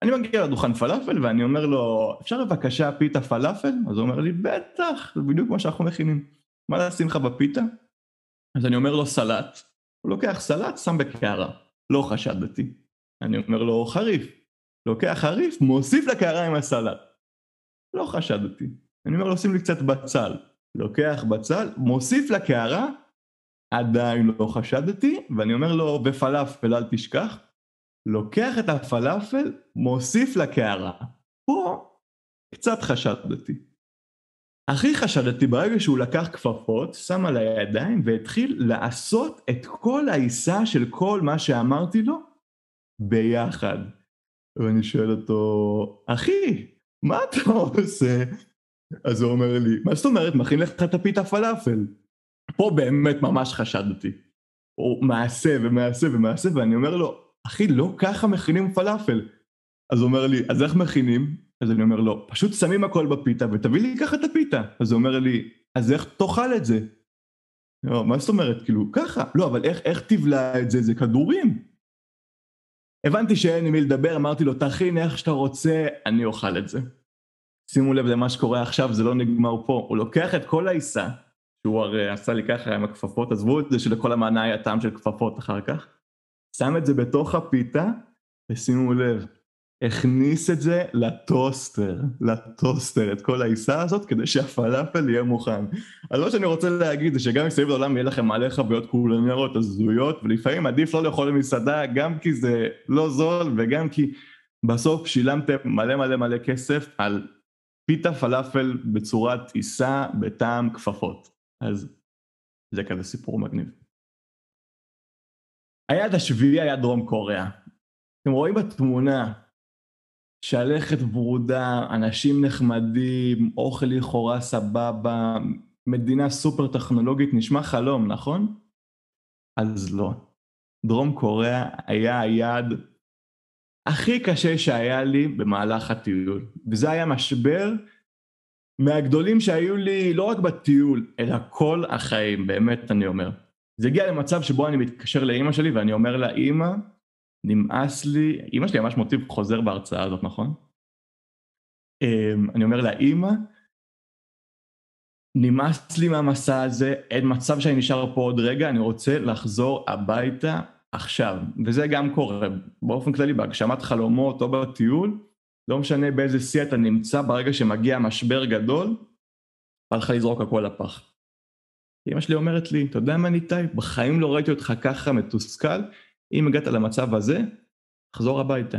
אני מגיע לדוכן פלאפל ואני אומר לו, אפשר בבקשה פיתה פלאפל? אז הוא אומר לי, בטח, זה בדיוק מה שאנחנו מכינים. מה לשים לך בפיתה? אז אני אומר לו סלט, הוא לוקח סלט, שם בקערה, לא חשדתי. אני אומר לו חריף, לוקח חריף, מוסיף לקערה עם הסלט. לא חשדתי. אני אומר לו שים לי קצת בצל, לוקח בצל, מוסיף לקערה, עדיין לא חשדתי, ואני אומר לו בפלאפל אל תשכח, לוקח את הפלאפל, מוסיף לקערה. פה קצת חשדתי. הכי חשדתי ברגע שהוא לקח כפפות, שם על הידיים והתחיל לעשות את כל העיסה של כל מה שאמרתי לו ביחד. ואני שואל אותו, אחי, מה אתה עושה? אז הוא אומר לי, מה זאת אומרת, מכין לך את הפיתה פלאפל. פה באמת ממש חשדתי. הוא מעשה ומעשה ומעשה, ואני אומר לו, אחי, לא ככה מכינים פלאפל. אז הוא אומר לי, אז איך מכינים? אז אני אומר לו, פשוט שמים הכל בפיתה ותביא לי ככה את הפיתה. אז הוא אומר לי, אז איך תאכל את זה? לא, מה זאת אומרת? כאילו, ככה. לא, אבל איך, איך תבלע את זה? זה כדורים. הבנתי שאין עם מי לדבר, אמרתי לו, תכין איך שאתה רוצה, אני אוכל את זה. שימו לב למה שקורה עכשיו, זה לא נגמר פה. הוא לוקח את כל העיסה, שהוא הרי עשה לי ככה עם הכפפות, עזבו את זה שלכל המענה היה טעם של כפפות אחר כך, שם את זה בתוך הפיתה, ושימו לב, הכניס את זה לטוסטר, לטוסטר, את כל העיסה הזאת, כדי שהפלאפל יהיה מוכן. אז מה שאני רוצה להגיד זה שגם מסביב לעולם יהיה לכם מלא חוויות קולניות הזויות, ולפעמים עדיף לא לאכול במסעדה, גם כי זה לא זול, וגם כי בסוף שילמתם מלא מלא מלא כסף על פיתה פלאפל בצורת עיסה בטעם כפפות. אז זה כזה סיפור מגניב. היעד השביעי היה דרום קוריאה. אתם רואים בתמונה שלכת ורודה, אנשים נחמדים, אוכל לכאורה סבבה, מדינה סופר טכנולוגית, נשמע חלום, נכון? אז לא. דרום קוריאה היה היעד הכי קשה שהיה לי במהלך הטיול, וזה היה משבר מהגדולים שהיו לי לא רק בטיול, אלא כל החיים, באמת אני אומר. זה הגיע למצב שבו אני מתקשר לאימא שלי ואני אומר לה, אימא, נמאס לי, אימא שלי ממש מוטיב חוזר בהרצאה הזאת, נכון? אמ, אני אומר לה, אימא, נמאס לי מהמסע הזה, אין מצב שאני נשאר פה עוד רגע, אני רוצה לחזור הביתה עכשיו. וזה גם קורה באופן כללי בהגשמת חלומות או בטיול, לא משנה באיזה שיא אתה נמצא, ברגע שמגיע משבר גדול, בא לך לזרוק הכל לפח. אמא שלי אומרת לי, אתה יודע מה ניתאי? בחיים לא ראיתי אותך ככה מתוסכל, אם הגעת למצב הזה, תחזור הביתה.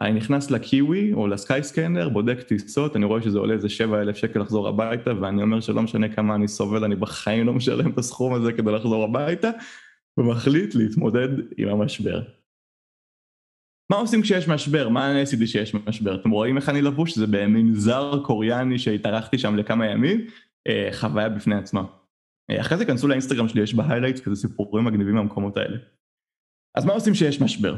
אני נכנס לקיווי או לסקייסקנר, בודק טיסות, אני רואה שזה עולה איזה 7 אלף שקל לחזור הביתה, ואני אומר שלא משנה כמה אני סובל, אני בחיים לא משלם את הסכום הזה כדי לחזור הביתה, ומחליט להתמודד עם המשבר. מה עושים כשיש משבר? מה אני עשיתי שיש משבר? אתם רואים איך אני לבוש? זה במין זר קוריאני שהתארחתי שם לכמה ימים, אה, חוויה בפני עצמה. אה, אחרי זה כנסו לאינסטגרם שלי, יש ב highlights כזה סיפורים מגניבים מהמקומות האלה. אז מה עושים כשיש משבר?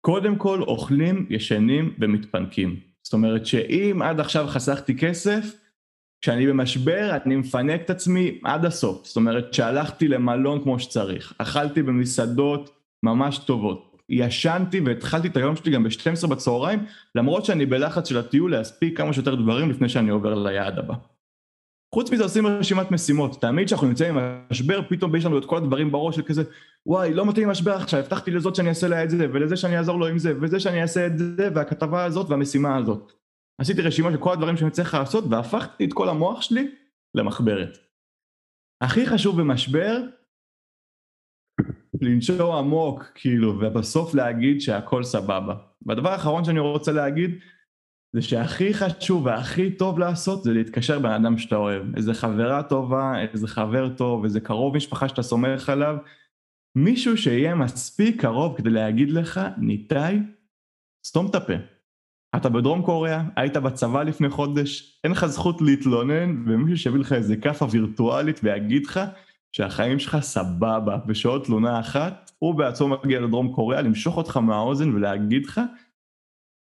קודם כל אוכלים, ישנים ומתפנקים. זאת אומרת שאם עד עכשיו חסכתי כסף, כשאני במשבר אני מפנק את עצמי עד הסוף. זאת אומרת שהלכתי למלון כמו שצריך, אכלתי במסעדות ממש טובות, ישנתי והתחלתי את היום שלי גם ב-12 בצהריים, למרות שאני בלחץ של הטיול להספיק כמה שיותר דברים לפני שאני עובר ליעד הבא. חוץ מזה עושים רשימת משימות, תמיד כשאנחנו נמצאים עם המשבר, פתאום יש לנו את כל הדברים בראש של כזה, וואי, לא מתאים משבר עכשיו, הבטחתי לזאת שאני אעשה לה את זה, ולזה שאני אעזור לו עם זה, וזה שאני אעשה את זה, והכתבה הזאת והמשימה הזאת. עשיתי רשימה של כל הדברים שאני צריך לעשות, והפכתי את כל המוח שלי למחברת. הכי חשוב במשבר, לנשור עמוק, כאילו, ובסוף להגיד שהכל סבבה. והדבר האחרון שאני רוצה להגיד, זה שהכי חשוב והכי טוב לעשות זה להתקשר בן אדם שאתה אוהב. איזה חברה טובה, איזה חבר טוב, איזה קרוב משפחה שאתה סומך עליו. מישהו שיהיה מספיק קרוב כדי להגיד לך, ניתאי, סתום את הפה. אתה בדרום קוריאה, היית בצבא לפני חודש, אין לך זכות להתלונן, ומישהו שיביא לך איזה כאפה וירטואלית ויגיד לך שהחיים שלך סבבה, ושעוד תלונה אחת, הוא בעצמו מגיע לדרום קוריאה למשוך אותך מהאוזן ולהגיד לך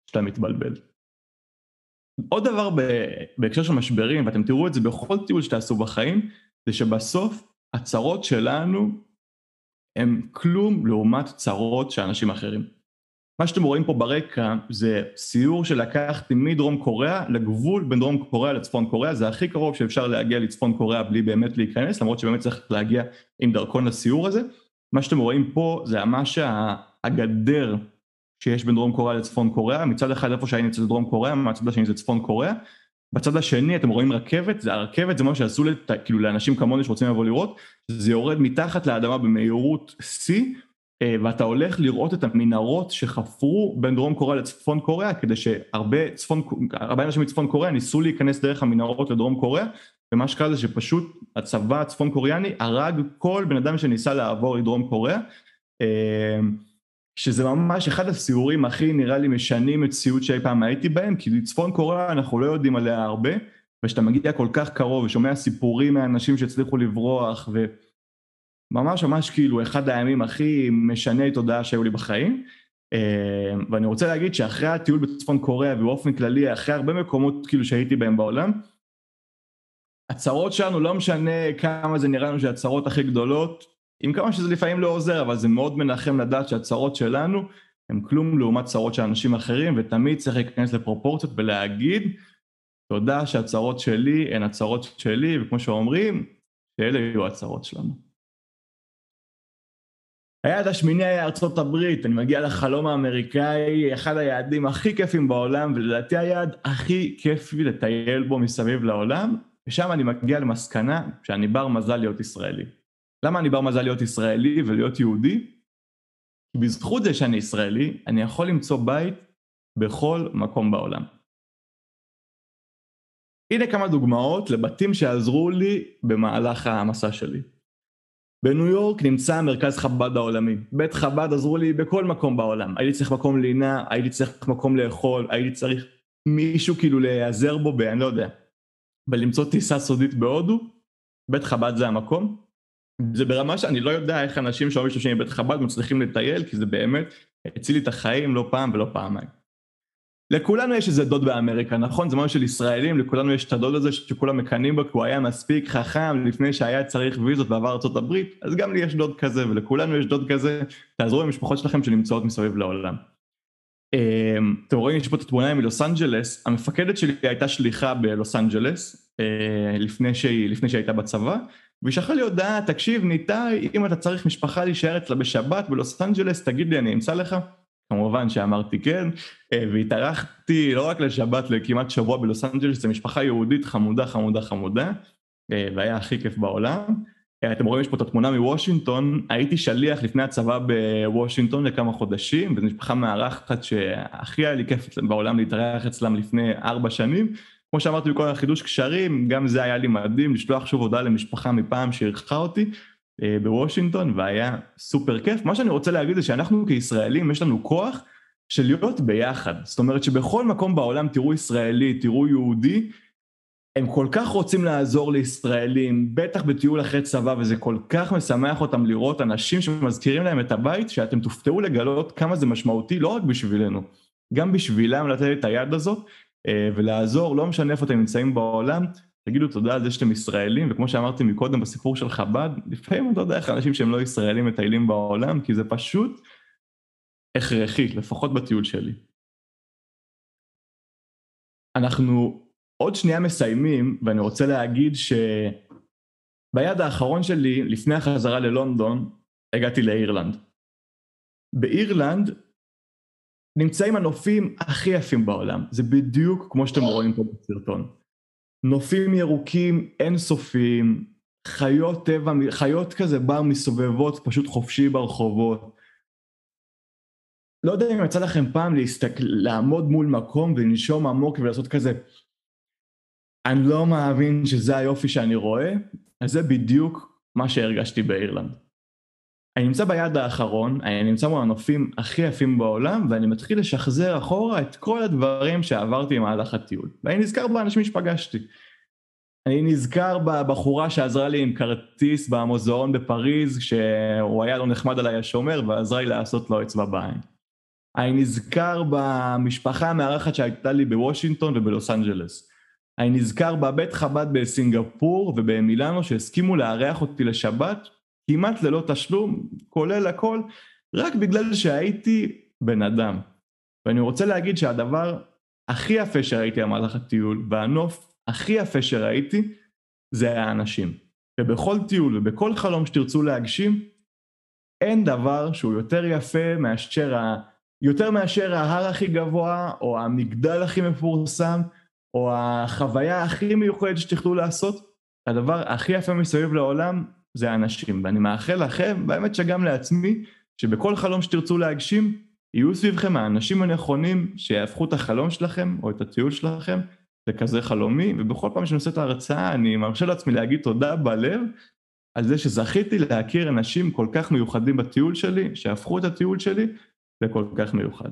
שאתה מתבלבל. עוד דבר בהקשר של משברים, ואתם תראו את זה בכל טיול שתעשו בחיים, זה שבסוף הצרות שלנו הם כלום לעומת צרות של אנשים אחרים. מה שאתם רואים פה ברקע זה סיור שלקחתי מדרום קוריאה לגבול בין דרום קוריאה לצפון קוריאה, זה הכי קרוב שאפשר להגיע לצפון קוריאה בלי באמת להיכנס, למרות שבאמת צריך להגיע עם דרכון לסיור הזה. מה שאתם רואים פה זה ממש הגדר שיש בין דרום קוריאה לצפון קוריאה, מצד אחד איפה שהיינו אצל דרום קוריאה, מהצד השני זה צפון קוריאה. בצד השני אתם רואים רכבת, זה הרכבת זה מה שעשו לת, כאילו לאנשים כמוני שרוצים לבוא לראות, זה יורד מתחת לאדמה במהירות שיא, ואתה הולך לראות את המנהרות שחפרו בין דרום קוריאה לצפון קוריאה, כדי שהרבה צפון, הרבה אנשים מצפון קוריאה ניסו להיכנס דרך המנהרות לדרום קוריאה, ומה שקרה זה שפשוט הצבא הצפון קוריאני הרג כל בן אדם שניסה לעבור לדרום קוריאה. שזה ממש אחד הסיורים הכי נראה לי משנים מציאות שאי פעם הייתי בהם, כי צפון קוריאה אנחנו לא יודעים עליה הרבה, וכשאתה מגיע כל כך קרוב ושומע סיפורים מאנשים שהצליחו לברוח, וממש ממש כאילו אחד הימים הכי משני תודעה שהיו לי בחיים. ואני רוצה להגיד שאחרי הטיול בצפון קוריאה ובאופן כללי, אחרי הרבה מקומות כאילו שהייתי בהם בעולם, הצרות שלנו לא משנה כמה זה נראה לנו שהצרות הכי גדולות, עם כמה שזה לפעמים לא עוזר, אבל זה מאוד מנחם לדעת שהצרות שלנו הם כלום לעומת צרות של אנשים אחרים, ותמיד צריך להיכנס לפרופורציות ולהגיד, תודה שהצרות שלי הן הצרות שלי, וכמו שאומרים, שאלה יהיו הצרות שלנו. היעד השמיני היה ארצות הברית, אני מגיע לחלום האמריקאי, אחד היעדים הכי כיפים בעולם, ולדעתי היעד הכי כיפי לטייל בו מסביב לעולם, ושם אני מגיע למסקנה שאני בר מזל להיות ישראלי. למה אני בר מזל להיות ישראלי ולהיות יהודי? כי בזכות זה שאני ישראלי, אני יכול למצוא בית בכל מקום בעולם. הנה כמה דוגמאות לבתים שעזרו לי במהלך המסע שלי. בניו יורק נמצא מרכז חב"ד העולמי. בית חב"ד עזרו לי בכל מקום בעולם. הייתי צריך מקום לינה, הייתי צריך מקום לאכול, הייתי צריך מישהו כאילו להיעזר בו. אני לא יודע. בלמצוא טיסה סודית בהודו, בית חב"ד זה המקום. זה ברמה שאני לא יודע איך אנשים שאוהבים משתמשים בבית חב"ד מצליחים לטייל, כי זה באמת הציל לי את החיים לא פעם ולא פעמיים. לכולנו יש איזה דוד באמריקה, נכון? זה משהו של ישראלים, לכולנו יש את הדוד הזה שכולם מקנאים בו כי הוא היה מספיק חכם לפני שהיה צריך ויזות ועבר ארה"ב, אז גם לי יש דוד כזה ולכולנו יש דוד כזה, תעזרו למשפחות שלכם שנמצאות מסביב לעולם. אתם רואים, יש פה את התמונה מלוס אנג'לס, המפקדת שלי הייתה שליחה בלוס אנג'לס לפני שהיא, לפני שהיא הייתה בצבא, והיא שלחה לי הודעה, תקשיב ניתאי, אם אתה צריך משפחה להישאר אצלה בשבת בלוס אנג'לס, תגיד לי, אני אמצא לך? כמובן שאמרתי כן, והתארחתי לא רק לשבת, לכמעט שבוע בלוס אנג'לס, זו משפחה יהודית חמודה חמודה חמודה, והיה הכי כיף בעולם. אתם רואים יש פה את התמונה מוושינגטון, הייתי שליח לפני הצבא בוושינגטון לכמה חודשים, וזו משפחה מארחת שהכי היה לי כיף בעולם להתארח אצלם לפני ארבע שנים. כמו שאמרתי בכל החידוש קשרים, גם זה היה לי מדהים, לשלוח שוב הודעה למשפחה מפעם שאירחה אותי בוושינגטון, והיה סופר כיף. מה שאני רוצה להגיד זה שאנחנו כישראלים, יש לנו כוח של להיות ביחד. זאת אומרת שבכל מקום בעולם תראו ישראלי, תראו יהודי, הם כל כך רוצים לעזור לישראלים, בטח בטיול אחרי צבא, וזה כל כך משמח אותם לראות אנשים שמזכירים להם את הבית, שאתם תופתעו לגלות כמה זה משמעותי, לא רק בשבילנו, גם בשבילם לתת את היד הזאת, ולעזור, לא משנה איפה אתם נמצאים בעולם, תגידו תודה על זה שאתם ישראלים, וכמו שאמרתי מקודם בסיפור של חב"ד, לפעמים אתה יודע איך אנשים שהם לא ישראלים מטיילים בעולם, כי זה פשוט הכרחי, לפחות בטיול שלי. אנחנו עוד שנייה מסיימים, ואני רוצה להגיד שביד האחרון שלי, לפני החזרה ללונדון, הגעתי לאירלנד. באירלנד נמצאים הנופים הכי יפים בעולם, זה בדיוק כמו שאתם רואים פה בסרטון. נופים ירוקים אינסופיים, חיות טבע, חיות כזה בר מסובבות פשוט חופשי ברחובות. לא יודע אם יצא לכם פעם להסתכל, לעמוד מול מקום ולנשום עמוק ולעשות כזה אני לא מאמין שזה היופי שאני רואה, אז זה בדיוק מה שהרגשתי באירלנד. אני נמצא ביעד האחרון, אני נמצא מול הנופים הכי יפים בעולם, ואני מתחיל לשחזר אחורה את כל הדברים שעברתי במהלך הטיול. ואני נזכר באנשים שפגשתי. אני נזכר בבחורה שעזרה לי עם כרטיס במוזיאון בפריז, כשהוא היה לא נחמד עליי השומר, ועזרה לי לעשות לו אצבע בעין. אני נזכר במשפחה המארחת שהייתה לי בוושינגטון ובלוס אנג'לס. אני נזכר בבית חב"ד בסינגפור ובמילאנו שהסכימו לארח אותי לשבת כמעט ללא תשלום, כולל הכל, רק בגלל שהייתי בן אדם. ואני רוצה להגיד שהדבר הכי יפה שראיתי במהלך הטיול, והנוף הכי יפה שראיתי, זה האנשים. ובכל טיול ובכל חלום שתרצו להגשים, אין דבר שהוא יותר יפה מאשר, ה... יותר מאשר ההר הכי גבוה, או המגדל הכי מפורסם, או החוויה הכי מיוחדת שתוכלו לעשות. הדבר הכי יפה מסביב לעולם זה האנשים, ואני מאחל לכם, באמת שגם לעצמי, שבכל חלום שתרצו להגשים, יהיו סביבכם האנשים הנכונים שיהפכו את החלום שלכם, או את הטיול שלכם, לכזה חלומי, ובכל פעם שאני עושה את ההרצאה, אני מרשה לעצמי להגיד תודה בלב, על זה שזכיתי להכיר אנשים כל כך מיוחדים בטיול שלי, שהפכו את הטיול שלי לכל כך מיוחד.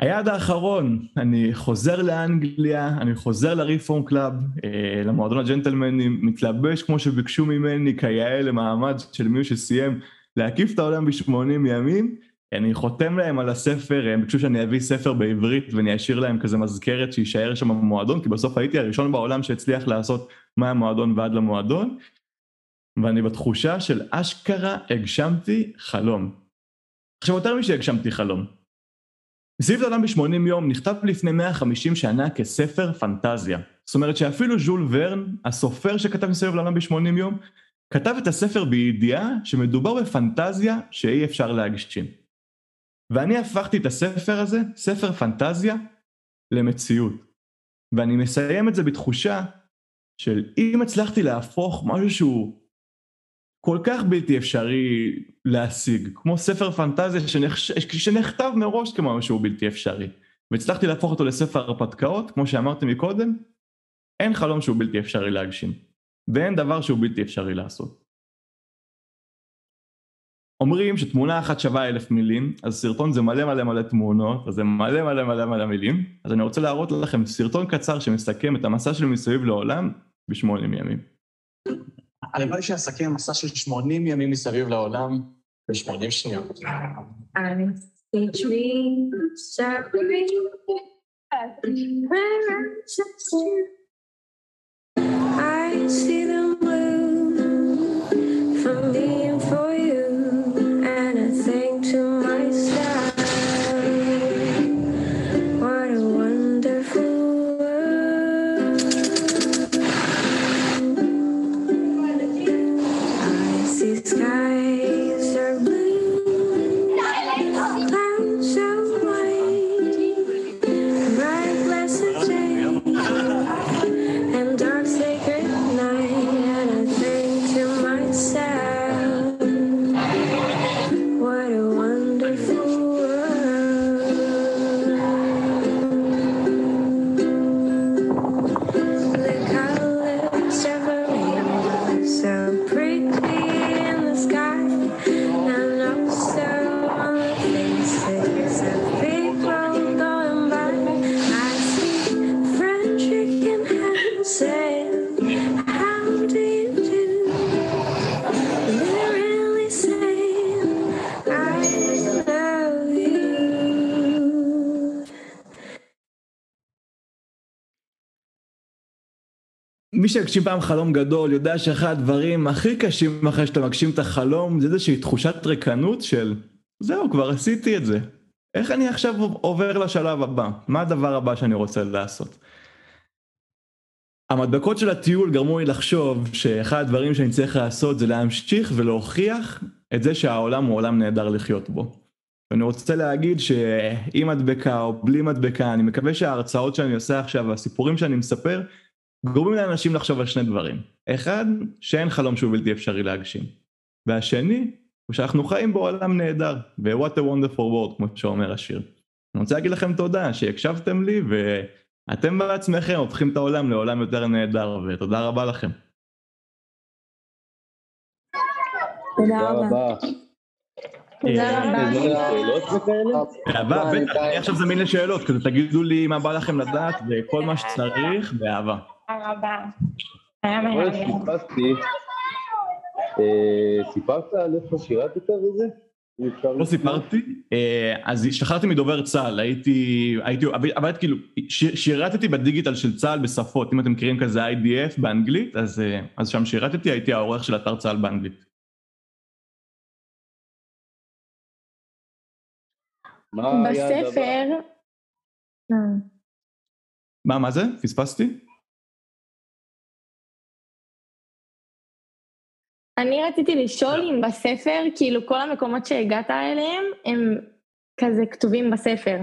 היעד האחרון, אני חוזר לאנגליה, אני חוזר ל Reform Club, אה, למועדון הג'נטלמנים, מתלבש כמו שביקשו ממני כיאה למעמד של מי שסיים להקיף את העולם ב-80 ימים, אני חותם להם על הספר, הם ביקשו שאני אביא ספר בעברית ואני אשאיר להם כזה מזכרת שיישאר שם במועדון, כי בסוף הייתי הראשון בעולם שהצליח לעשות מהמועדון ועד למועדון, ואני בתחושה של אשכרה הגשמתי חלום. עכשיו יותר משהגשמתי חלום, מסביב לעולם ב-80 יום נכתב לפני 150 שנה כספר פנטזיה. זאת אומרת שאפילו ז'ול ורן, הסופר שכתב מסביב לעולם ב-80 יום, כתב את הספר בידיעה שמדובר בפנטזיה שאי אפשר להגשים. ואני הפכתי את הספר הזה, ספר פנטזיה, למציאות. ואני מסיים את זה בתחושה של אם הצלחתי להפוך משהו שהוא כל כך בלתי אפשרי להשיג, כמו ספר פנטזיה שנחש... שנכתב מראש כמו שהוא בלתי אפשרי, והצלחתי להפוך אותו לספר הרפתקאות, כמו שאמרתי מקודם, אין חלום שהוא בלתי אפשרי להגשים, ואין דבר שהוא בלתי אפשרי לעשות. אומרים שתמונה אחת שווה אלף מילים, אז סרטון זה מלא מלא מלא תמונות, אז זה מלא מלא מלא מלא מילים, אז אני רוצה להראות לכם סרטון קצר שמסכם את המסע שלי מסביב לעולם בשמונים ימים. הלוואי שאסכם מסע של 80 ימים מסביב לעולם ב-80 שניות. I see the מי שהגשים פעם חלום גדול יודע שאחד הדברים הכי קשים אחרי שאתה מגשים את החלום זה איזושהי תחושת ריקנות של זהו, כבר עשיתי את זה. איך אני עכשיו עובר לשלב הבא? מה הדבר הבא שאני רוצה לעשות? המדבקות של הטיול גרמו לי לחשוב שאחד הדברים שאני צריך לעשות זה להמשיך ולהוכיח את זה שהעולם הוא עולם נהדר לחיות בו. ואני רוצה להגיד שעם מדבקה או בלי מדבקה, אני מקווה שההרצאות שאני עושה עכשיו והסיפורים שאני מספר גורמים לאנשים לחשוב על שני דברים. אחד, שאין חלום שהוא בלתי אפשרי להגשים. והשני, הוא שאנחנו חיים בעולם נהדר, ו-what a wonderful world, כמו שאומר השיר. אני רוצה להגיד לכם תודה שהקשבתם לי, ואתם בעצמכם הופכים את העולם לעולם יותר נהדר, ותודה רבה לכם. תודה רבה. תודה רבה. אני עכשיו זמין לשאלות, כזה תגידו לי מה בא לכם לדעת, וכל מה שצריך, באהבה. תודה רבה. היה. חיפשתי. אה, סיפרת על איפה שירתת וזה? לא סיפרתי, אה, אז השתחררתי מדובר צה"ל, הייתי, הייתי, עבדתי כאילו, ש- שירתתי בדיגיטל של צה"ל בשפות, אם אתם מכירים כזה IDF באנגלית, אז, אה, אז שם שירתתי, הייתי העורך של אתר צה"ל באנגלית. מה היה הדבר? בספר... מה, מה זה? פספסתי? אני רציתי לשאול אם בספר, כאילו כל המקומות שהגעת אליהם, הם כזה כתובים בספר.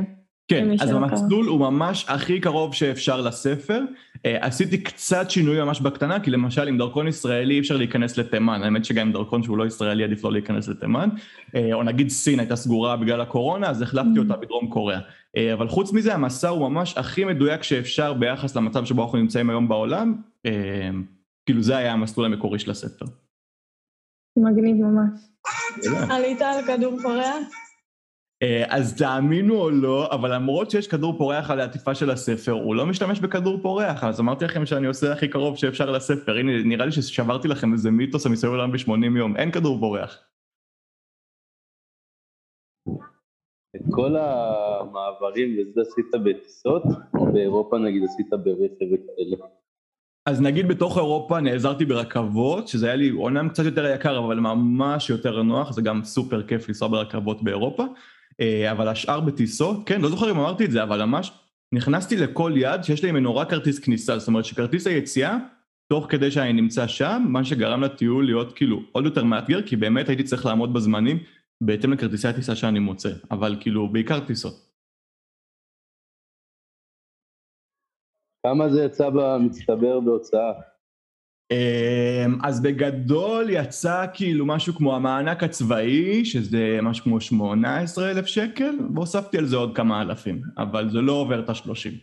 כן, אז שלא המסלול הוא ממש הכי קרוב שאפשר לספר. אה, עשיתי קצת שינוי ממש בקטנה, כי למשל עם דרכון ישראלי אי אפשר להיכנס לתימן, האמת שגם עם דרכון שהוא לא ישראלי עדיף לא להיכנס לתימן, אה, או נגיד סין הייתה סגורה בגלל הקורונה, אז החלפתי אותה בדרום קוריאה. אה, אבל חוץ מזה המסע הוא ממש הכי מדויק שאפשר ביחס למצב שבו אנחנו נמצאים היום בעולם, כאילו זה היה המסלול המקורי של הספר. מגניב ממש. עלית על כדור פורח? אה, אז תאמינו או לא, אבל למרות שיש כדור פורח על העטיפה של הספר, הוא לא משתמש בכדור פורח, אז אמרתי לכם שאני עושה הכי קרוב שאפשר לספר. הנה, נראה לי ששברתי לכם איזה מיתוס המסביב לעולם ב-80 יום, אין כדור פורח. את כל המעברים וזה עשית בטיסות, באירופה נגיד עשית ברכב וכאלה? אז נגיד בתוך אירופה נעזרתי ברכבות, שזה היה לי אומנם קצת יותר יקר, אבל ממש יותר נוח, זה גם סופר כיף לנסוע ברכבות באירופה. אה, אבל השאר בטיסות, כן, לא זוכר אם אמרתי את זה, אבל ממש נכנסתי לכל יד שיש לי ממנו רק כרטיס כניסה, זאת אומרת שכרטיס היציאה, תוך כדי שאני נמצא שם, מה שגרם לטיול להיות כאילו עוד יותר מאתגר, כי באמת הייתי צריך לעמוד בזמנים בהתאם לכרטיסי הטיסה שאני מוצא, אבל כאילו בעיקר טיסות. כמה זה יצא במצטבר בהוצאה? אמ, אז בגדול יצא כאילו משהו כמו המענק הצבאי, שזה משהו כמו 18 אלף שקל, והוספתי על זה עוד כמה אלפים, אבל זה לא עובר את השלושים.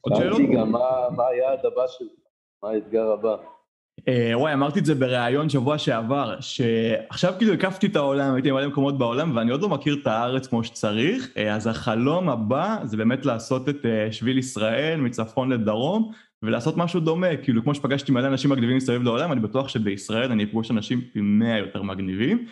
עוד שאלות? גם מה- מה היעד הבא שלך, מה האתגר הבא? אה, וואי, אמרתי את זה בריאיון שבוע שעבר, שעכשיו כאילו הקפתי את העולם, הייתי במלא מקומות בעולם, ואני עוד לא מכיר את הארץ כמו שצריך, אה, אז החלום הבא זה באמת לעשות את אה, שביל ישראל מצפון לדרום, ולעשות משהו דומה, כאילו כמו שפגשתי מלא אנשים מגניבים מסביב לעולם, אני בטוח שבישראל אני אפגוש אנשים פי מאה יותר מגניבים.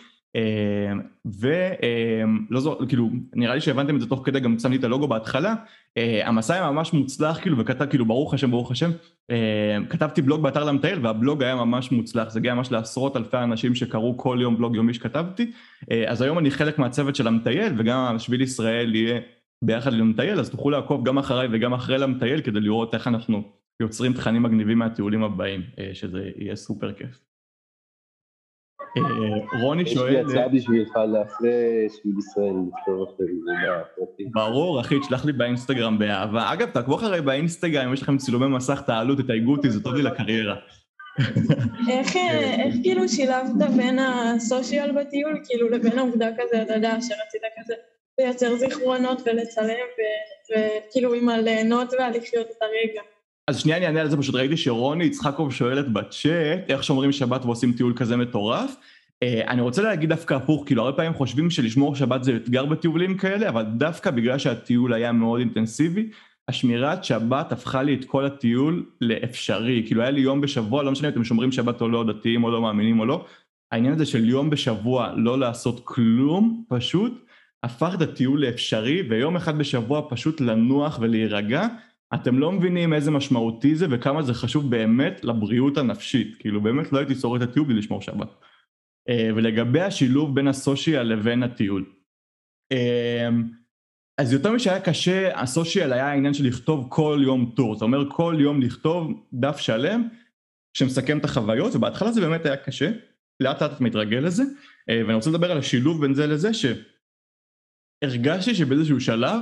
ולא זו, כאילו, נראה לי שהבנתם את זה תוך כדי, גם שמתי את הלוגו בהתחלה. אה, המסע היה ממש מוצלח, כאילו, וכתב, כאילו, ברוך השם, ברוך השם. אה, כתבתי בלוג באתר למטייל, והבלוג היה ממש מוצלח, זה הגיע ממש לעשרות אלפי אנשים שקראו כל יום בלוג יומי שכתבתי. אה, אז היום אני חלק מהצוות של המטייל, וגם שביל ישראל יהיה ביחד עם המטייל, אז תוכלו לעקוב גם אחריי וגם אחרי למטייל, כדי לראות איך אנחנו יוצרים תכנים מגניבים מהטיולים הבאים, שזה יהיה סופר כיף. אה, רוני יש לי שואל... הצעה בשבילך לאחרי שביל ישראל, לכתוב אחרי זה בפרטים. ברור, אחי, תשלח לי באינסטגרם באהבה. אגב, תעקבו אחריי באינסטגרם, אם יש לכם צילומי מסך, תעלו, תתייגו אותי, זה טוב לי לקריירה. איך, אה, איך כאילו שילבת בין הסושיאל בטיול, כאילו לבין העובדה כזה, אתה יודע, שרצית כזה לייצר זיכרונות ולצלם, ו- וכאילו עם הליהנות והלחיות את הרגע. אז שנייה אני אענה על זה, פשוט ראיתי שרוני יצחקוב שואלת בצ'אט, איך שומרים שבת ועושים טיול כזה מטורף. אה, אני רוצה להגיד דווקא הפוך, כאילו הרבה פעמים חושבים שלשמור שבת זה אתגר בטיולים כאלה, אבל דווקא בגלל שהטיול היה מאוד אינטנסיבי, השמירת שבת הפכה לי את כל הטיול לאפשרי, כאילו היה לי יום בשבוע, לא משנה אם אתם שומרים שבת או לא, דתיים או לא, מאמינים או לא, העניין הזה של יום בשבוע לא לעשות כלום, פשוט, הפך את הטיול לאפשרי, ויום אחד בשבוע פשוט לנוח ולהירגע, אתם לא מבינים איזה משמעותי זה וכמה זה חשוב באמת לבריאות הנפשית. כאילו באמת לא הייתי שורד את הטיול בלי לשמור שבת. אה, ולגבי השילוב בין הסושיאל לבין הטיול. אה, אז יותר משהיה קשה, הסושיאל היה העניין של לכתוב כל יום טור. זאת אומרת, כל יום לכתוב דף שלם שמסכם את החוויות, ובהתחלה זה באמת היה קשה, לאט לאט את מתרגל לזה, אה, ואני רוצה לדבר על השילוב בין זה לזה, שהרגשתי שבאיזשהו שלב,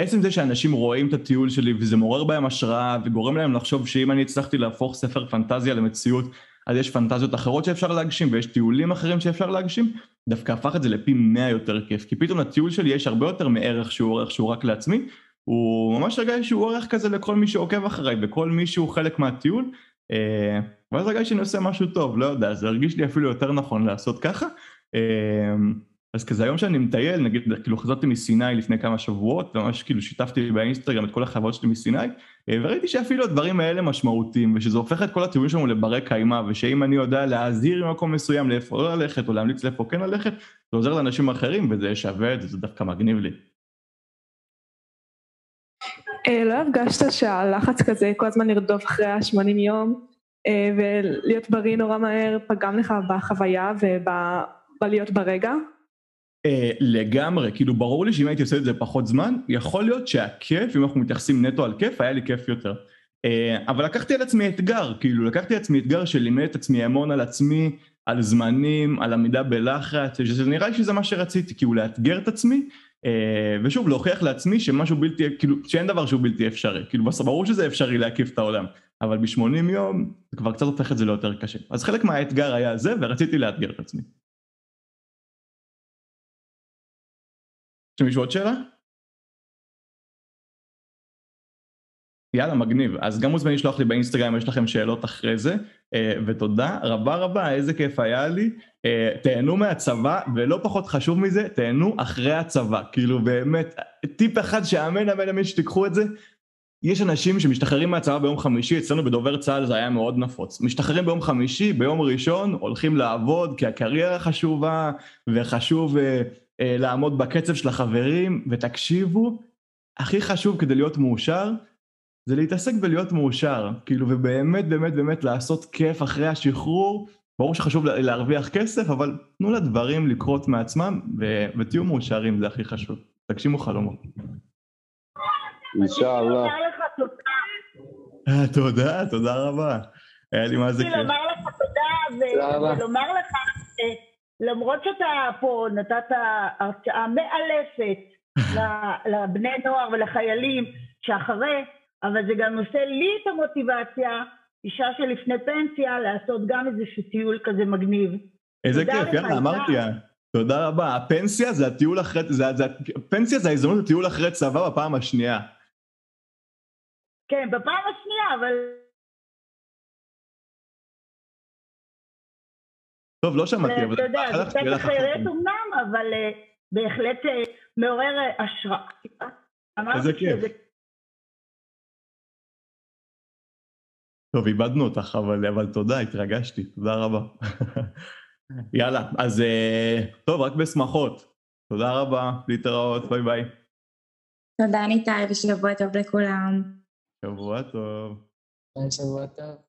עצם זה שאנשים רואים את הטיול שלי וזה מעורר בהם השראה וגורם להם לחשוב שאם אני הצלחתי להפוך ספר פנטזיה למציאות אז יש פנטזיות אחרות שאפשר להגשים ויש טיולים אחרים שאפשר להגשים, דווקא הפך את זה לפי מאה יותר כיף, כי פתאום לטיול שלי יש הרבה יותר מערך שהוא ערך שהוא רק לעצמי, הוא ממש הרגש שהוא ערך כזה לכל מי שעוקב אחריי וכל מי שהוא חלק מהטיול, אה, ואז הרגש שאני עושה משהו טוב, לא יודע, זה הרגיש לי אפילו יותר נכון לעשות ככה. אז כזה היום שאני מטייל, נגיד, כאילו חזרתי מסיני לפני כמה שבועות, וממש כאילו שיתפתי באינסטגרם את כל החברות שלי מסיני, אה, וראיתי שאפילו הדברים האלה משמעותיים, ושזה הופך את כל הטיולים שלנו לברי קיימא, ושאם אני יודע להזהיר ממקום מסוים לאיפה לא ללכת, או להמליץ לאיפה כן ללכת, זה עוזר לאנשים אחרים, וזה שווה את זה, זה דווקא מגניב לי. אה, לא הרגשת שהלחץ כזה כל הזמן לרדוף אחרי ה-80 יום, אה, ולהיות בריא נורא מהר, פגם לך בחוויה ובלהיות ברגע? Uh, לגמרי, כאילו ברור לי שאם הייתי עושה את זה פחות זמן, יכול להיות שהכיף, אם אנחנו מתייחסים נטו על כיף, היה לי כיף יותר. Uh, אבל לקחתי על עצמי אתגר, כאילו לקחתי על עצמי אתגר שלימד את עצמי המון על עצמי, על זמנים, על עמידה בלחץ, נראה לי שזה מה שרציתי, כאילו לאתגר את עצמי, uh, ושוב להוכיח לעצמי שמשהו בלתי, כאילו שאין דבר שהוא בלתי אפשרי, כאילו ברור שזה אפשרי להקיף את העולם, אבל ב-80 יום זה כבר קצת הופך את זה ליותר קשה. אז חלק מהאתגר היה זה, ורציתי לאתגר את עצמי. יש למישהו עוד שאלה? יאללה, מגניב. אז גם מוזמנים לשלוח לי באינסטגרם, יש לכם שאלות אחרי זה, אה, ותודה רבה רבה, איזה כיף היה לי. אה, תהנו מהצבא, ולא פחות חשוב מזה, תהנו אחרי הצבא. כאילו באמת, טיפ אחד שאמן אמן אמן שתיקחו את זה, יש אנשים שמשתחררים מהצבא ביום חמישי, אצלנו בדובר צה"ל זה היה מאוד נפוץ. משתחררים ביום חמישי, ביום ראשון הולכים לעבוד כי הקריירה חשובה וחשוב אה, לעמוד בקצב של החברים, ותקשיבו, הכי חשוב כדי להיות מאושר, זה להתעסק בלהיות מאושר, כאילו, ובאמת באמת באמת לעשות כיף אחרי השחרור, ברור שחשוב להרוויח כסף, אבל תנו לדברים לקרות מעצמם, ו- ותהיו מאושרים, זה הכי חשוב. תגשימו חלומות. אינשאללה. אה, תודה, תודה רבה. היה לי מה זה כיף. לומר לך תודה, ולומר לך למרות שאתה פה נתת הרצאה מאלפת לבני נוער ולחיילים שאחרי, אבל זה גם נושא לי את המוטיבציה, אישה שלפני פנסיה, לעשות גם איזשהו טיול כזה מגניב. איזה כיף, יאללה, אמרתי, תודה רבה. הפנסיה זה הטיול אחרי, זה, זה, פנסיה זה ההזדמנות לטיול אחרי צבא בפעם השנייה. כן, בפעם השנייה, אבל טוב, לא שמעתי, אבל... אתה יודע, זה קצת אחרת אמנם, אבל אה, בהחלט אה, מעורר אה, השראה. איזה כיף. טוב, איבדנו אותך, אבל, אבל תודה, התרגשתי, תודה רבה. יאללה, אז טוב, רק בשמחות. תודה רבה, להתראות, ביי ביי. תודה ניתאי ושבוע טוב לכולם. שבוע טוב. שבוע טוב.